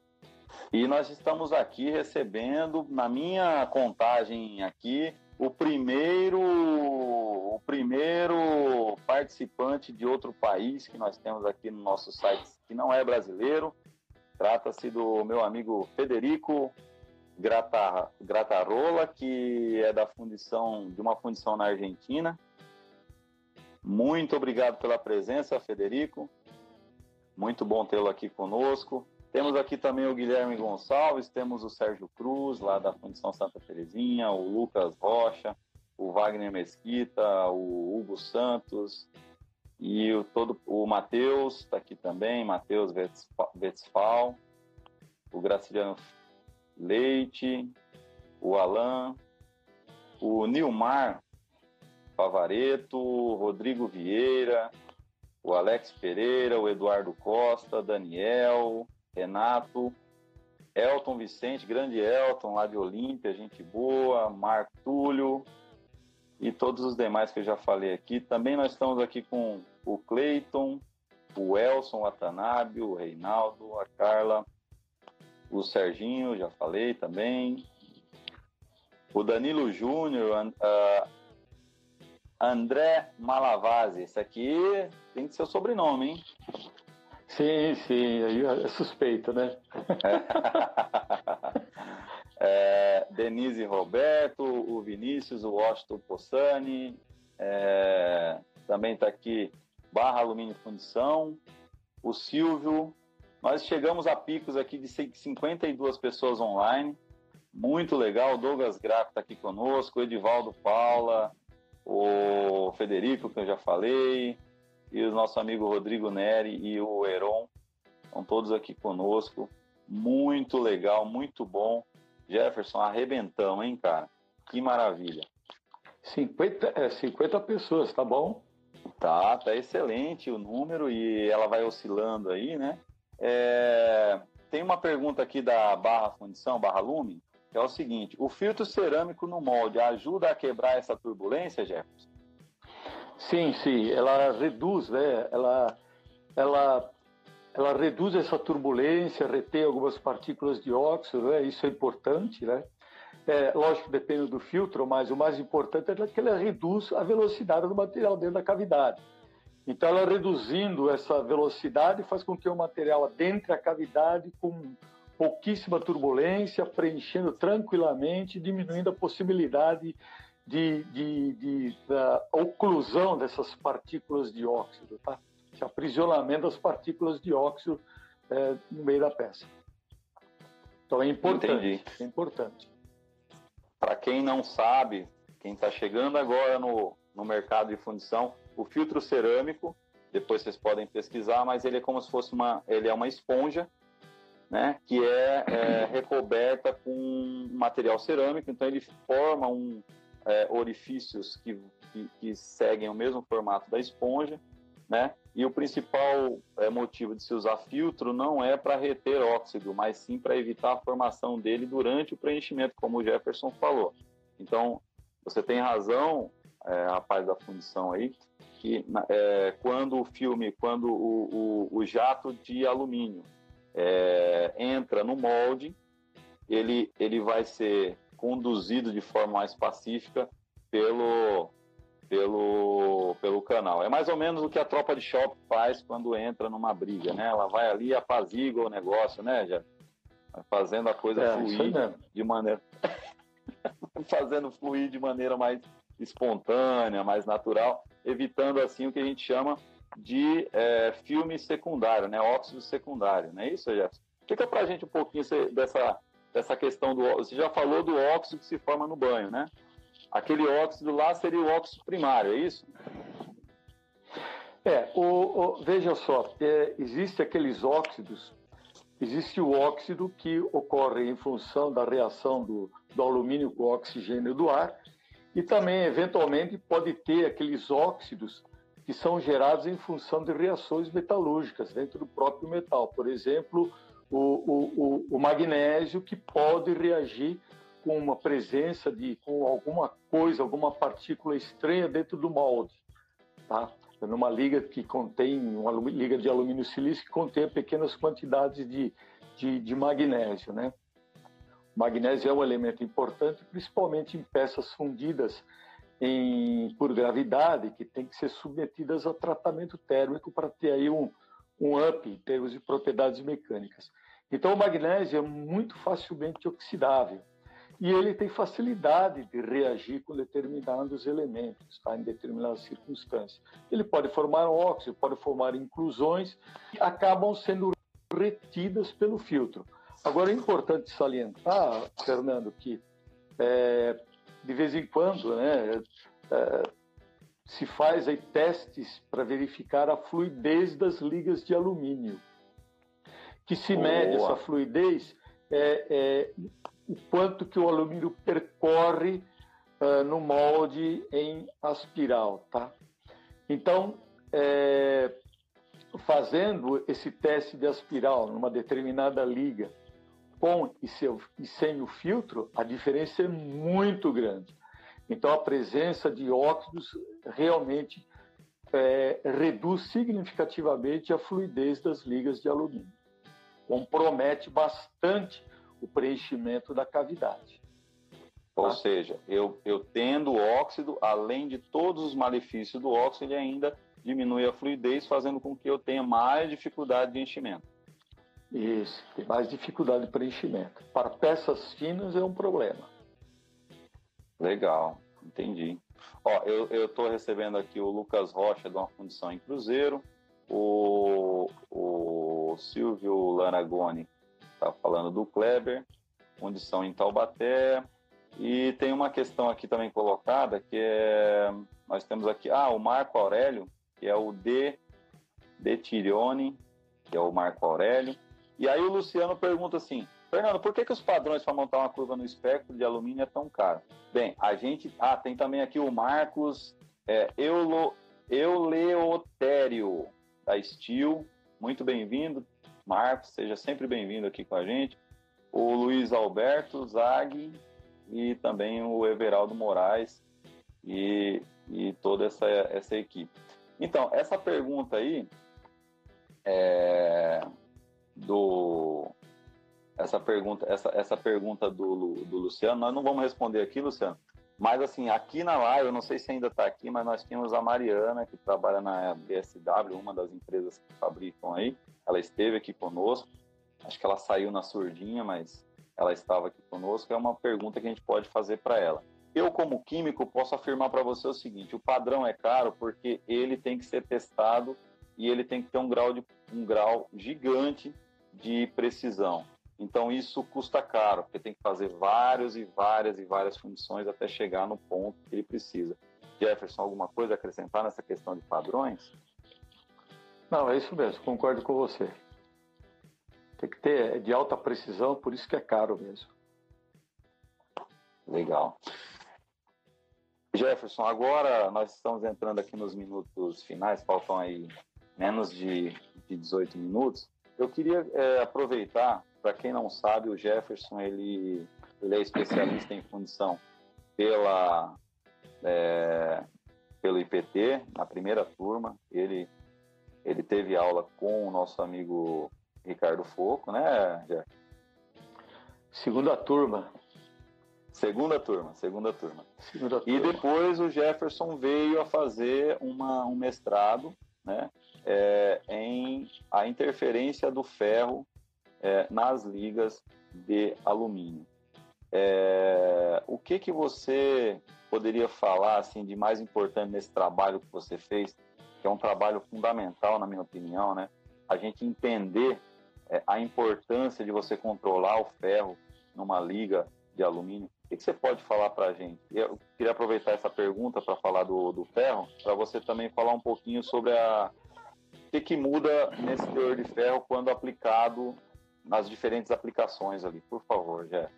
E nós estamos aqui recebendo, na minha contagem aqui, o primeiro, o primeiro participante de outro país que nós temos aqui no nosso site, que não é brasileiro. Trata-se do meu amigo Federico Grata, Gratarola, que é da fundição, de uma fundição na Argentina. Muito obrigado pela presença, Federico. Muito bom tê-lo aqui conosco. Temos aqui também o Guilherme Gonçalves, temos o Sérgio Cruz, lá da Fundição Santa Terezinha, o Lucas Rocha, o Wagner Mesquita, o Hugo Santos e o, todo, o Matheus está aqui também, Matheus Vetzfal, o Graciliano Leite, o Alain, o Nilmar Favareto, Rodrigo Vieira, o Alex Pereira, o Eduardo Costa, Daniel, Renato, Elton Vicente, grande Elton, lá de Olímpia, gente boa, Marco Túlio e todos os demais que eu já falei aqui. Também nós estamos aqui com o Cleiton, o Elson, o Atanábio, o Reinaldo, a Carla, o Serginho, já falei também. O Danilo Júnior, uh, André Malavase. Esse aqui tem que ser o sobrenome, hein? Sim, sim, aí é suspeito, né? [LAUGHS] é, Denise Roberto, o Vinícius, o Washington Possani, é, também está aqui Barra Alumínio Fundição, o Silvio, nós chegamos a picos aqui de 52 pessoas online. Muito legal. O Douglas Graco está aqui conosco, o Edivaldo Paula, o Federico, que eu já falei, e o nosso amigo Rodrigo Neri e o Heron. Estão todos aqui conosco. Muito legal, muito bom. Jefferson, arrebentão, hein, cara? Que maravilha. 50, é, 50 pessoas, tá bom? Tá, tá excelente o número e ela vai oscilando aí, né? É, tem uma pergunta aqui da Barra Fundição, Barra Lume, que é o seguinte: o filtro cerâmico no molde ajuda a quebrar essa turbulência, Jefferson? Sim, sim, ela reduz, né? Ela, ela, ela reduz essa turbulência, retém algumas partículas de óxido, né? Isso é importante, né? É, lógico depende do filtro, mas o mais importante é que ela reduz a velocidade do material dentro da cavidade. Então, ela reduzindo essa velocidade faz com que o material adentre a cavidade com pouquíssima turbulência, preenchendo tranquilamente, diminuindo a possibilidade de, de, de da oclusão dessas partículas de óxido, tá? Esse aprisionamento das partículas de óxido é, no meio da peça. Então é importante. Entendi. É importante. Para quem não sabe, quem está chegando agora no, no mercado de fundição, o filtro cerâmico, depois vocês podem pesquisar, mas ele é como se fosse uma, ele é uma esponja, né, que é, é [CLEARS THROAT] recoberta com material cerâmico, então ele forma um é, orifícios que, que, que seguem o mesmo formato da esponja, né? E o principal é, motivo de se usar filtro não é para reter óxido, mas sim para evitar a formação dele durante o preenchimento, como o Jefferson falou. Então, você tem razão, é, rapaz da fundição aí, que é, quando o filme, quando o, o, o jato de alumínio é, entra no molde, ele, ele vai ser conduzido de forma mais pacífica pelo, pelo, pelo canal. É mais ou menos o que a tropa de shopping faz quando entra numa briga, né? Ela vai ali e apazigua o negócio, né, já fazendo a coisa é, fluir de maneira [LAUGHS] fazendo fluir de maneira mais espontânea, mais natural, evitando assim o que a gente chama de é, filme secundário, né? Óxido secundário, não é isso, Jefferson? Explica pra gente um pouquinho dessa, dessa questão do Você já falou do óxido que se forma no banho, né? Aquele óxido lá seria o óxido primário, é isso? É, o, o, veja só, é, existe aqueles óxidos, existe o óxido que ocorre em função da reação do, do alumínio com o oxigênio do ar, e também, eventualmente, pode ter aqueles óxidos que são gerados em função de reações metalúrgicas dentro do próprio metal. Por exemplo, o, o, o magnésio que pode reagir com uma presença de com alguma coisa, alguma partícula estranha dentro do molde, tá? Numa liga que contém uma liga de alumínio silício que contém pequenas quantidades de, de, de magnésio, né? Magnésio é um elemento importante, principalmente em peças fundidas em, por gravidade, que tem que ser submetidas a tratamento térmico para ter aí um, um up em termos de propriedades mecânicas. Então, o magnésio é muito facilmente oxidável e ele tem facilidade de reagir com determinados elementos, tá? em determinadas circunstâncias. Ele pode formar óxido, pode formar inclusões, que acabam sendo retidas pelo filtro. Agora é importante salientar, Fernando, que é, de vez em quando né, é, se faz aí testes para verificar a fluidez das ligas de alumínio. Que se Boa. mede essa fluidez é, é o quanto que o alumínio percorre uh, no molde em aspiral, tá? Então, é, fazendo esse teste de aspiral numa determinada liga, com e, seu, e sem o filtro, a diferença é muito grande. Então, a presença de óxidos realmente é, reduz significativamente a fluidez das ligas de alumínio. Compromete bastante o preenchimento da cavidade. Ou tá? seja, eu, eu tendo óxido, além de todos os malefícios do óxido, ele ainda diminui a fluidez, fazendo com que eu tenha mais dificuldade de enchimento. Isso, tem mais dificuldade de preenchimento. Para peças finas é um problema. Legal, entendi. Ó, eu estou recebendo aqui o Lucas Rocha de uma fundição em Cruzeiro, o, o Silvio Lanagoni está falando do Kleber, condição em Taubaté. E tem uma questão aqui também colocada, que é. Nós temos aqui. Ah, o Marco Aurélio, que é o D. De Tirione, que é o Marco Aurélio. E aí o Luciano pergunta assim: Fernando, por que, que os padrões para montar uma curva no espectro de alumínio é tão caro? Bem, a gente. Ah, tem também aqui o Marcos é, Eulo, Euleotério, da Steel. Muito bem-vindo. Marcos, seja sempre bem-vindo aqui com a gente. O Luiz Alberto Zag e também o Everaldo Moraes e, e toda essa, essa equipe. Então, essa pergunta aí é, do, essa pergunta, essa, essa pergunta do, do Luciano, nós não vamos responder aqui, Luciano. Mas assim, aqui na live, eu não sei se ainda está aqui, mas nós tínhamos a Mariana, que trabalha na BSW, uma das empresas que fabricam aí. Ela esteve aqui conosco. Acho que ela saiu na surdinha, mas ela estava aqui conosco. É uma pergunta que a gente pode fazer para ela. Eu, como químico, posso afirmar para você o seguinte: o padrão é caro porque ele tem que ser testado e ele tem que ter um grau, de, um grau gigante de precisão. Então isso custa caro, porque tem que fazer vários e várias e várias funções até chegar no ponto que ele precisa. Jefferson, alguma coisa a acrescentar nessa questão de padrões? Não, é isso mesmo, concordo com você. Tem que ter é de alta precisão, por isso que é caro mesmo. Legal. Jefferson, agora nós estamos entrando aqui nos minutos finais, faltam aí menos de, de 18 minutos. Eu queria é, aproveitar para quem não sabe, o Jefferson ele, ele é especialista em fundição pela é, pelo IPT na primeira turma. Ele ele teve aula com o nosso amigo Ricardo Foco, né, Jefferson? Segunda turma. Segunda turma, segunda turma. Segunda turma. E depois o Jefferson veio a fazer uma, um mestrado, né, é, em a interferência do ferro é, nas ligas de alumínio. É, o que que você poderia falar assim de mais importante nesse trabalho que você fez, que é um trabalho fundamental na minha opinião, né? A gente entender é, a importância de você controlar o ferro numa liga de alumínio. O que, que você pode falar para a gente? Eu queria aproveitar essa pergunta para falar do, do ferro, para você também falar um pouquinho sobre a, o que, que muda nesse teor de ferro quando aplicado nas diferentes aplicações ali, por favor, Jé.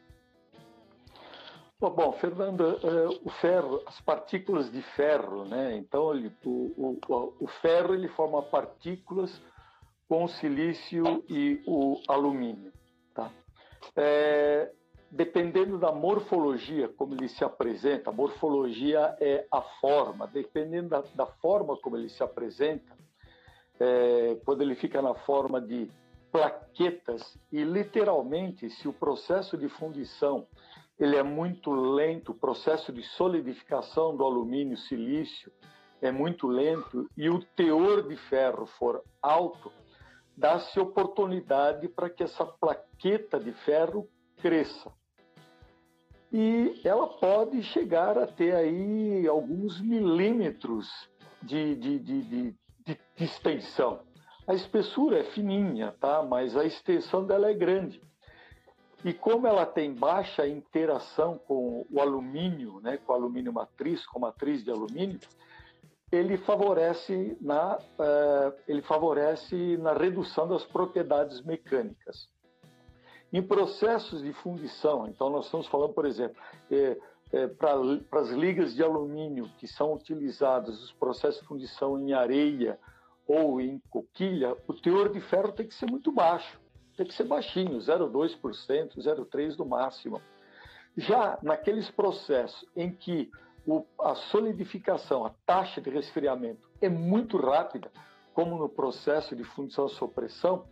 Bom, Fernanda, é, o ferro, as partículas de ferro, né? Então, ele, o, o, o ferro ele forma partículas com o silício e o alumínio, tá? É, dependendo da morfologia, como ele se apresenta, a morfologia é a forma, dependendo da, da forma como ele se apresenta, é, quando ele fica na forma de plaquetas e literalmente se o processo de fundição ele é muito lento, o processo de solidificação do alumínio silício é muito lento e o teor de ferro for alto, dá-se oportunidade para que essa plaqueta de ferro cresça. E ela pode chegar a ter aí alguns milímetros de, de, de, de, de extensão. A espessura é fininha, tá? Mas a extensão dela é grande. E como ela tem baixa interação com o alumínio, né, com alumínio matriz, com matriz de alumínio, ele favorece na uh, ele favorece na redução das propriedades mecânicas. Em processos de fundição, então nós estamos falando, por exemplo, é, é, para as ligas de alumínio que são utilizadas os processos de fundição em areia ou em coquilha, o teor de ferro tem que ser muito baixo, tem que ser baixinho, 0,2%, 0,3% no máximo. Já naqueles processos em que o, a solidificação, a taxa de resfriamento é muito rápida, como no processo de fundição sob pressão,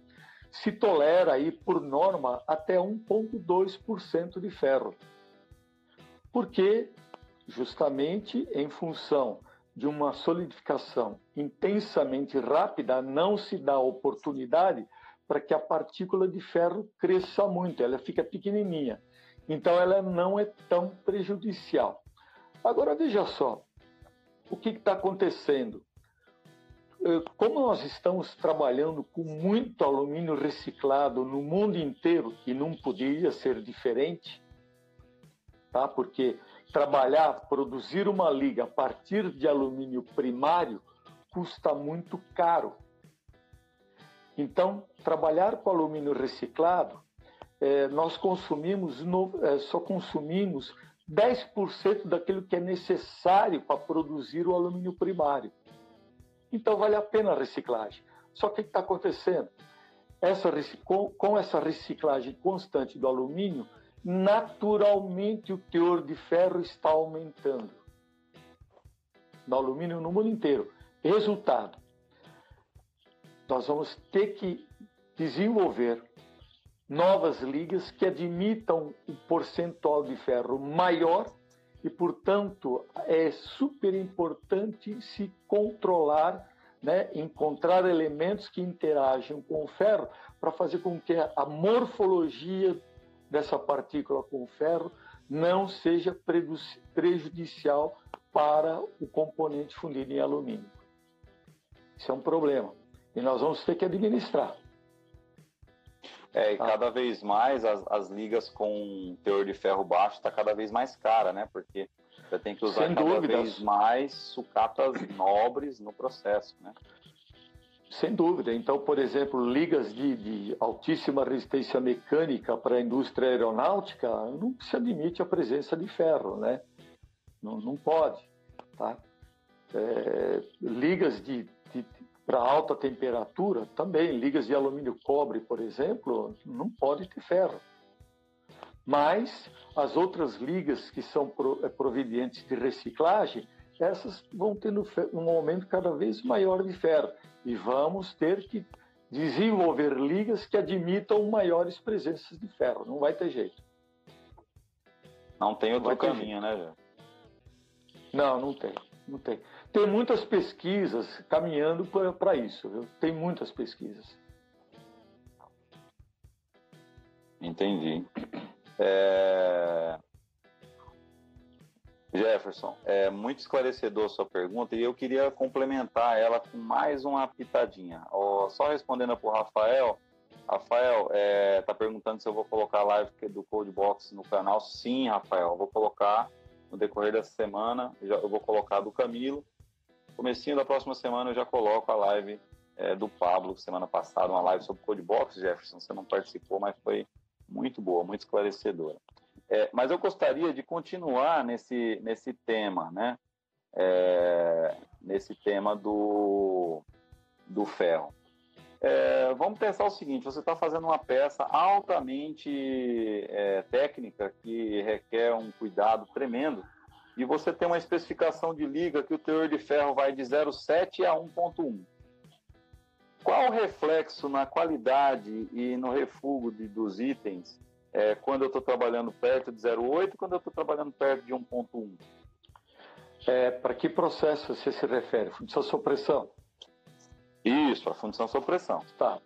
se tolera aí, por norma, até 1,2% de ferro. Porque, justamente em função de uma solidificação intensamente rápida, não se dá oportunidade para que a partícula de ferro cresça muito, ela fica pequenininha. Então, ela não é tão prejudicial. Agora, veja só, o que está acontecendo? Eh, como nós estamos trabalhando com muito alumínio reciclado no mundo inteiro, e não poderia ser diferente, tá? porque trabalhar, produzir uma liga a partir de alumínio primário custa muito caro. Então, trabalhar com alumínio reciclado, é, nós consumimos, no, é, só consumimos 10% daquilo que é necessário para produzir o alumínio primário. Então, vale a pena a reciclagem. Só que o que está acontecendo? Essa, com, com essa reciclagem constante do alumínio, naturalmente o teor de ferro está aumentando no alumínio no mundo inteiro. Resultado: nós vamos ter que desenvolver novas ligas que admitam um percentual de ferro maior e, portanto, é super importante se controlar, né, encontrar elementos que interagem com o ferro para fazer com que a morfologia dessa partícula com o ferro não seja prejudicial para o componente fundido em alumínio. Isso é um problema e nós vamos ter que administrar. É, e tá. cada vez mais as, as ligas com teor de ferro baixo está cada vez mais cara, né? Porque você tem que usar Sem cada dúvidas. vez mais sucatas nobres no processo, né? Sem dúvida. Então, por exemplo, ligas de, de altíssima resistência mecânica para a indústria aeronáutica não se admite a presença de ferro, né? Não, não pode, tá? É, ligas de para alta temperatura, também ligas de alumínio cobre, por exemplo, não pode ter ferro. Mas as outras ligas que são eh, provenientes de reciclagem, essas vão tendo um aumento cada vez maior de ferro e vamos ter que desenvolver ligas que admitam maiores presenças de ferro. Não vai ter jeito. Não tem outro não caminho, né? Não, não tem, não tem. Tem muitas pesquisas caminhando para isso, viu? Tem muitas pesquisas. Entendi. É... Jefferson, é muito esclarecedor sua pergunta e eu queria complementar ela com mais uma pitadinha. Oh, só respondendo para o Rafael, Rafael está é, perguntando se eu vou colocar a live do Codebox no canal. Sim, Rafael, vou colocar no decorrer dessa semana. Eu vou colocar do Camilo Comecinho da próxima semana eu já coloco a live é, do Pablo, semana passada, uma live sobre Codebox, Jefferson. Você não participou, mas foi muito boa, muito esclarecedora. É, mas eu gostaria de continuar nesse, nesse tema, né? É, nesse tema do, do ferro. É, vamos pensar o seguinte: você está fazendo uma peça altamente é, técnica que requer um cuidado tremendo e você tem uma especificação de liga que o teor de ferro vai de 0,7 a 1,1. Qual o reflexo na qualidade e no refúgio dos itens é, quando eu estou trabalhando perto de 0,8 e quando eu estou trabalhando perto de 1,1? É, Para que processo você se refere? Fundição sob pressão? Isso, a fundição sob pressão. Tá.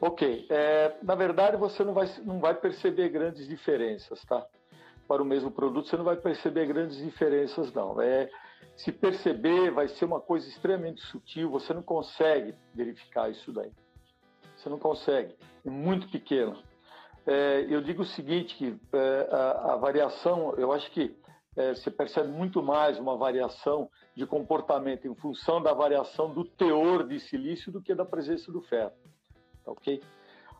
Ok. É, na verdade, você não vai, não vai perceber grandes diferenças, tá? para o mesmo produto, você não vai perceber grandes diferenças, não. É, se perceber, vai ser uma coisa extremamente sutil, você não consegue verificar isso daí. Você não consegue, é muito pequeno. É, eu digo o seguinte, que é, a, a, variação, eu acho que é, você percebe muito mais uma variação de comportamento em função da variação do teor de silício do que da presença do ferro. Tá ok?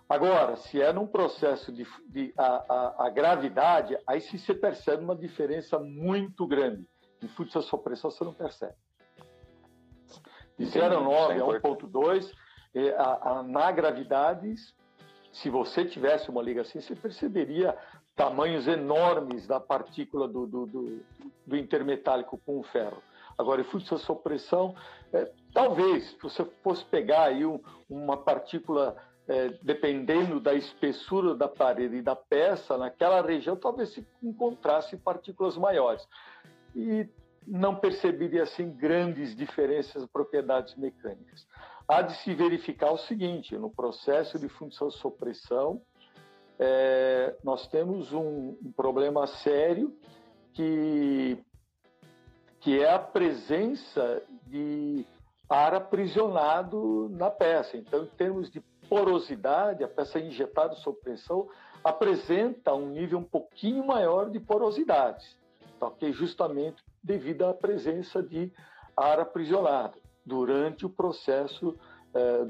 Agora, se é num processo de, de a, a, a, gravidade, aí sim você percebe uma diferença muito grande. Em fluxo de pressão você não percebe. De 0,9 a 1,2, é, na gravidade, se você tivesse uma liga assim, você perceberia tamanhos enormes da partícula do, do, do, do intermetálico com o ferro. Agora, fluxo de pressão, é, talvez, se você fosse pegar aí um, uma partícula é, dependendo da espessura da parede e da peça, naquela região talvez se encontrasse partículas maiores. E não perceberia assim grandes diferenças de propriedades mecânicas. Há de se verificar o seguinte: no processo de fundição sob pressão, é, nós temos um, um, problema sério que, que é a presença de ar aprisionado na peça. Então, em termos de porosidade, a peça injetada sob pressão, apresenta um nível um pouquinho maior de porosidade, tá, okay? justamente devido à presença de ar aprisionado durante o processo, é,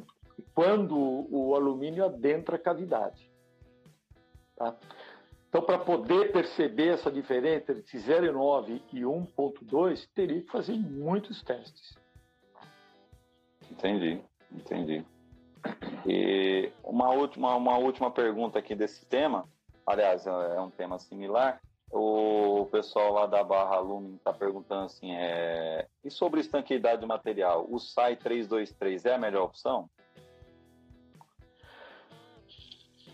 quando o alumínio adentra a cavidade. Tá? Então, para poder perceber essa diferença entre 0,9 e 1,2, teria que fazer muitos testes. Entendi, entendi. E uma última, uma última pergunta aqui desse tema, aliás, é um tema similar. O pessoal lá da Barra Lumen está perguntando assim: é... e sobre estanqueidade do material, o SAI 323 é a melhor opção?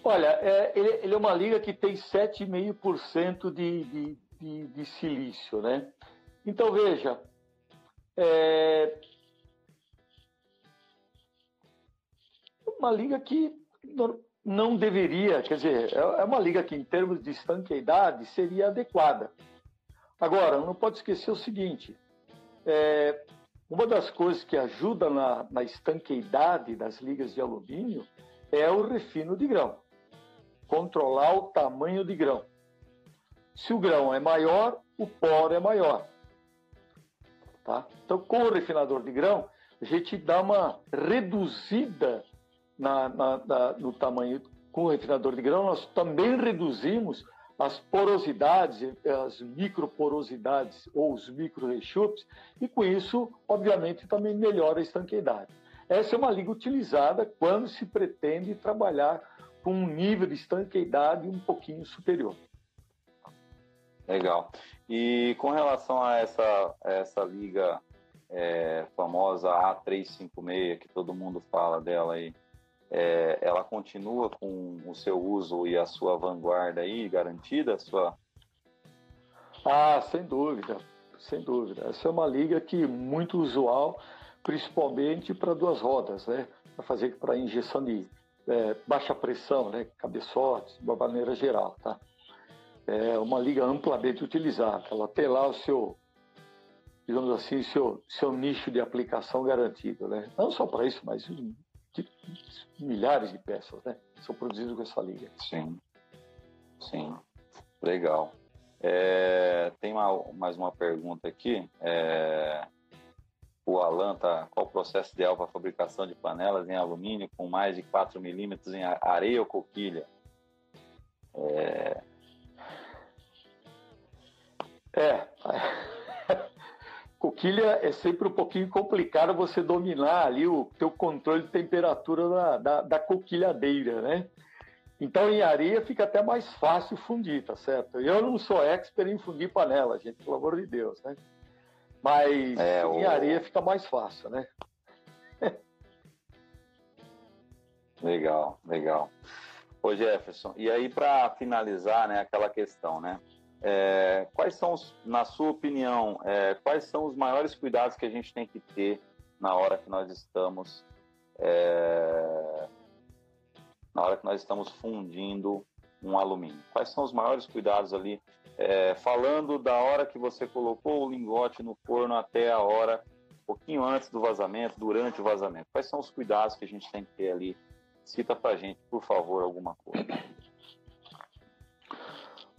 Olha, é, ele, ele, é uma liga que tem 7,5% de, de, de, de silício, né? Então, veja, é uma liga que não deveria, quer dizer, é, é uma liga que, em termos de estanqueidade, seria adequada. Agora, não pode esquecer o seguinte: é, uma das coisas que ajuda na, na estanqueidade das ligas de alumínio é o refino de grão controlar o tamanho de grão. Se o grão é maior, o poro é maior. Tá? Então, com o refinador de grão, a gente dá uma reduzida na, na, na, no tamanho. Com o refinador de grão, nós também reduzimos as porosidades, as microporosidades ou os micro-rechupes, e com isso, obviamente, também melhora a estanqueidade. Essa é uma liga utilizada quando se pretende trabalhar com um nível de estanqueidade um pouquinho superior. Legal. E com relação a essa, essa liga é, famosa A356, que todo mundo fala dela aí, é, ela continua com o seu uso e a sua vanguarda aí garantida? Sua... Ah, sem dúvida, sem dúvida. Essa é uma liga que muito usual, principalmente para duas rodas, né? Para fazer para injeção de é, baixa pressão, né, cabeçotes, de uma maneira geral, tá? É uma liga amplamente utilizada. Ela tem lá o seu, digamos assim, seu, seu nicho de aplicação garantido, né? Não só para isso, mas de, milhares de peças, né? São produzidas com essa liga. Sim, sim, legal. É, tem uma, mais uma pergunta aqui. É, o Alan tá, qual o processo ideal para fabricação de panelas em alumínio com mais de 4 milímetros em areia ou coquilha? É... é. Coquilha é sempre um pouquinho complicado você dominar ali o teu controle de temperatura da, da, da coquilhadeira, né? Então, em areia fica até mais fácil fundir, tá certo? Eu não sou expert em fundir panela, gente, pelo amor de Deus, né? Mas é, em o... areia fica mais fácil, né? [LAUGHS] legal, legal. Ô Jefferson, e aí para finalizar, né, aquela questão, né? É, quais são, os, na sua opinião, é, quais são os maiores cuidados que a gente tem que ter na hora que nós estamos é, na hora que nós estamos fundindo um alumínio? Quais são os maiores cuidados ali é, falando da hora que você colocou o lingote no forno até a hora, um pouquinho antes do vazamento, durante o vazamento. Quais são os cuidados que a gente tem que ter ali? Cita para gente, por favor, alguma coisa.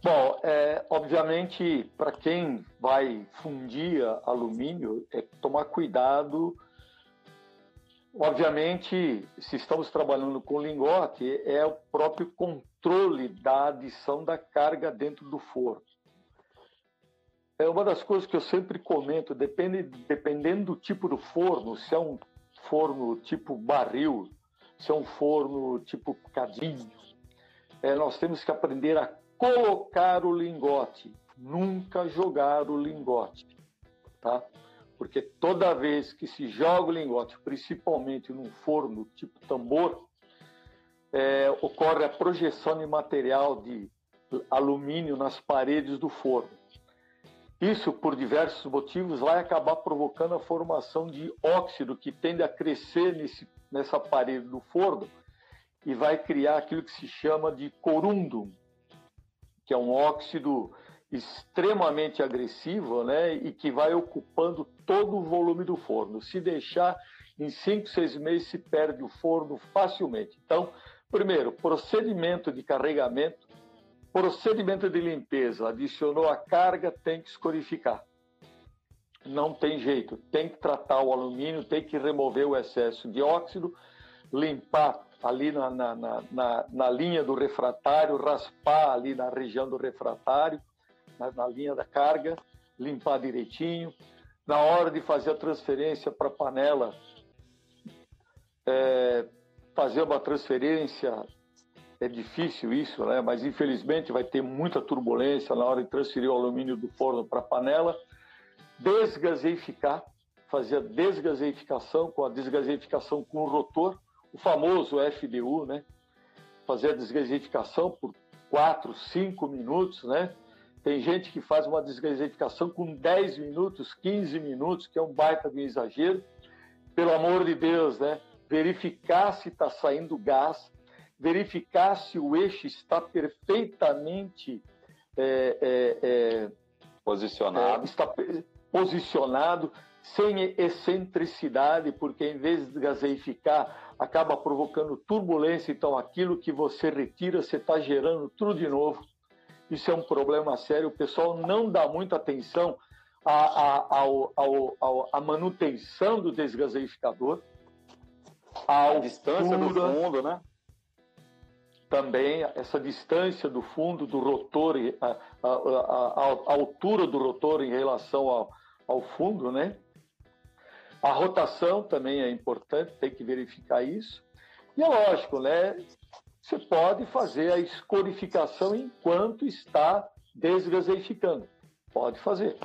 Bom, é, obviamente, para quem vai fundir alumínio, é tomar cuidado. Obviamente, se estamos trabalhando com lingote, é o próprio controle da adição da carga dentro do forno. É uma das coisas que eu sempre comento, depende, dependendo do tipo do forno, se é um forno tipo barril, se é um forno tipo cadinho, é, nós temos que aprender a colocar o lingote, nunca jogar o lingote, tá? Porque toda vez que se joga o lingote, principalmente num forno tipo tambor, é, ocorre a projeção de material de alumínio nas paredes do forno. Isso, por diversos motivos, vai acabar provocando a formação de óxido que tende a crescer nesse, nessa parede do forno e vai criar aquilo que se chama de corundum, que é um óxido extremamente agressivo né, e que vai ocupando todo o volume do forno. Se deixar, em 5, 6 meses se perde o forno facilmente. Então, primeiro, procedimento de carregamento, Procedimento de limpeza: adicionou a carga, tem que escorificar. Não tem jeito, tem que tratar o alumínio, tem que remover o excesso de óxido, limpar ali na, na, na, na linha do refratário, raspar ali na região do refratário, na, na linha da carga, limpar direitinho. Na hora de fazer a transferência para a panela, é, fazer uma transferência é difícil isso, né? mas infelizmente vai ter muita turbulência na hora de transferir o alumínio do forno para a panela. Desgaseificar, fazer a desgaseificação com a desgaseificação com o rotor, o famoso FDU, né? fazer a desgasificação por 4, 5 minutos, né? Tem gente que faz uma desgasificação com 10 minutos, 15 minutos, que é um baita de um exagero. Pelo amor de Deus, né? Verificar se está saindo gás, verificar se o eixo está perfeitamente é, é, é, posicionado. É, está posicionado, sem excentricidade, porque em vez de gaseificar, acaba provocando turbulência, então aquilo que você retira, você está gerando tudo de novo. Isso é um problema sério. O pessoal não dá muita atenção à, à, à, à manutenção do desgaseificador. A, a distância do fundo, né? Também essa distância do fundo do rotor, a, a altura do rotor em relação ao, ao fundo, né? A rotação também é importante, tem que verificar isso. E é lógico, né? Você pode fazer a escorificação enquanto está desgaseificando. Pode fazer.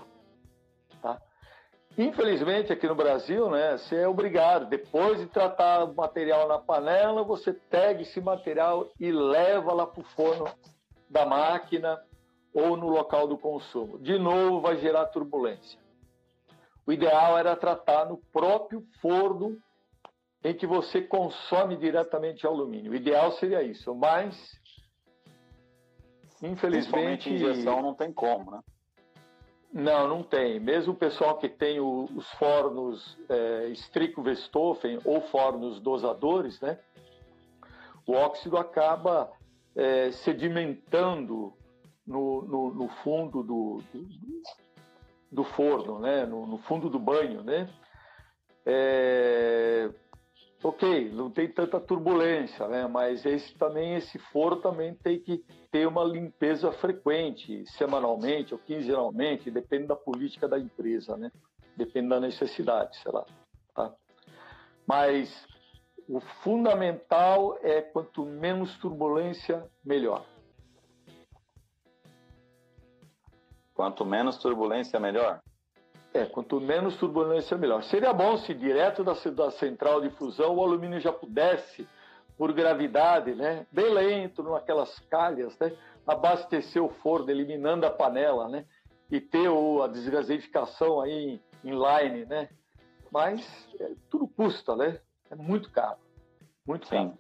Tá? Infelizmente, aqui no Brasil, né, você é obrigado, depois de tratar o material na panela, você pega esse material e leva lá para o forno da máquina ou no local do consumo. De novo, vai gerar turbulência. O ideal era tratar no próprio forno em que você consome diretamente alumínio. O ideal seria isso, mas infelizmente injeção não tem como, né? Não, não tem. Mesmo o pessoal que tem o, os fornos é, Strico-Westhofen ou fornos dosadores, né? O óxido acaba é, sedimentando no, no, no fundo do, do, do forno, né? no, no fundo do banho, né? É, ok, não tem tanta turbulência, né? Mas esse também, esse foro também tem que ter uma limpeza frequente, semanalmente ou quinzenalmente, depende da política da empresa, né? Depende da necessidade, sei lá. Tá? Mas o fundamental é quanto menos turbulência, melhor. Quanto menos turbulência, melhor? É, quanto menos turbulência, melhor. Seria bom se direto da, da central de fusão o alumínio já pudesse, por gravidade, né, bem lento, naquelas calhas, né, abastecer o forno, eliminando a panela, né, e ter o, a desgaseificação aí em, line, né. Mas é, tudo custa, né? É muito caro, muito Sim. caro.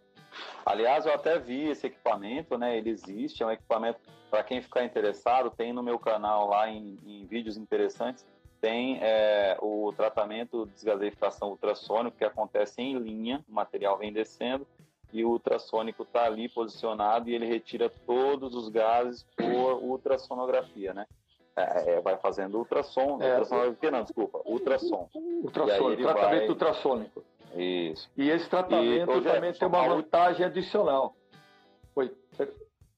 Aliás, eu até vi esse equipamento, né? Ele existe, é um equipamento para quem ficar interessado, tem no meu canal lá em, em vídeos interessantes, tem é, o tratamento de desgaseificação ultrassônico que acontece em linha, o material vem descendo e o ultrassônico está ali posicionado e ele retira todos os gases por ultrassonografia, né? É, é vai fazendo ultrassom, é, ultrassonografia não, desculpa, ultrassom. [LAUGHS] Ultrassônico, tratamento vai... ultrassônico. Isso. E esse tratamento e, também tem uma vantagem adicional. Oi,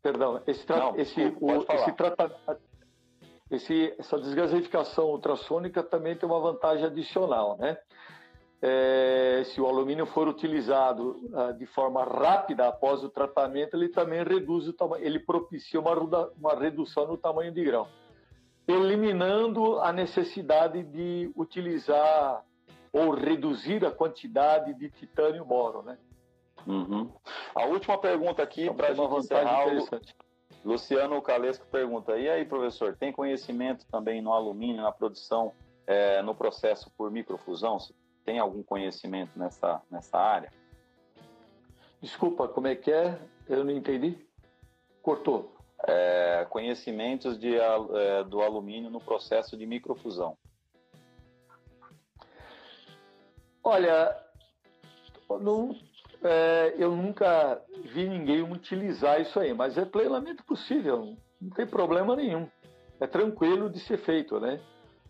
perdão, esse, tra... Não, esse, o, esse tratamento esse, essa desgaseificação ultrassônica também tem uma vantagem adicional, né? É, se o alumínio for utilizado ah, de forma rápida após o tratamento, ele também reduz o tamanho, ele propicia uma, uma redução no tamanho de grão, eliminando a necessidade de utilizar ou reduzir a quantidade de titânio boro, né? Uhum. A última pergunta aqui então, para a gente encerrar. Luciano Calesco pergunta: e aí, professor, tem conhecimento também no alumínio, na produção, é, no processo por microfusão? Tem algum conhecimento nessa, nessa área? Desculpa, como é que é? Eu não entendi. Cortou. É, conhecimentos de, é, do alumínio no processo de microfusão. Olha, não é, eu nunca vi ninguém utilizar isso aí, mas é plenamente possível, não tem problema nenhum. É tranquilo de ser feito, né?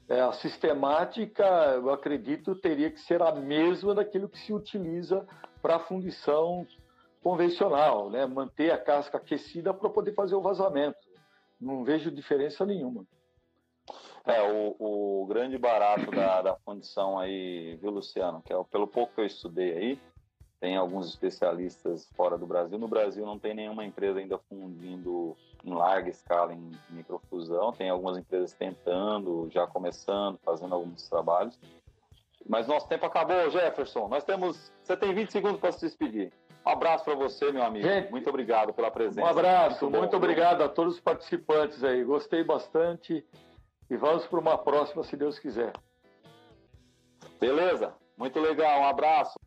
É, a sistemática, eu acredito, teria que ser a mesma daquilo que se utiliza para a fundição convencional, né? Manter a casca aquecida para poder fazer o vazamento. Não vejo diferença nenhuma. É, o, o grande barato da, da fundição aí, viu, Luciano? Que é pelo pouco que eu estudei aí, tem alguns especialistas fora do Brasil. No Brasil não tem nenhuma empresa ainda fundindo em larga escala em microfusão. Tem algumas empresas tentando, já começando, fazendo alguns trabalhos. Mas nosso tempo acabou, Jefferson. Nós temos. Você tem 20 segundos para se despedir. Um abraço para você, meu amigo. Gente, muito obrigado pela presença. Um abraço, muito, muito obrigado a todos os participantes aí. Gostei bastante e vamos para uma próxima, se Deus quiser. Beleza, muito legal. Um abraço.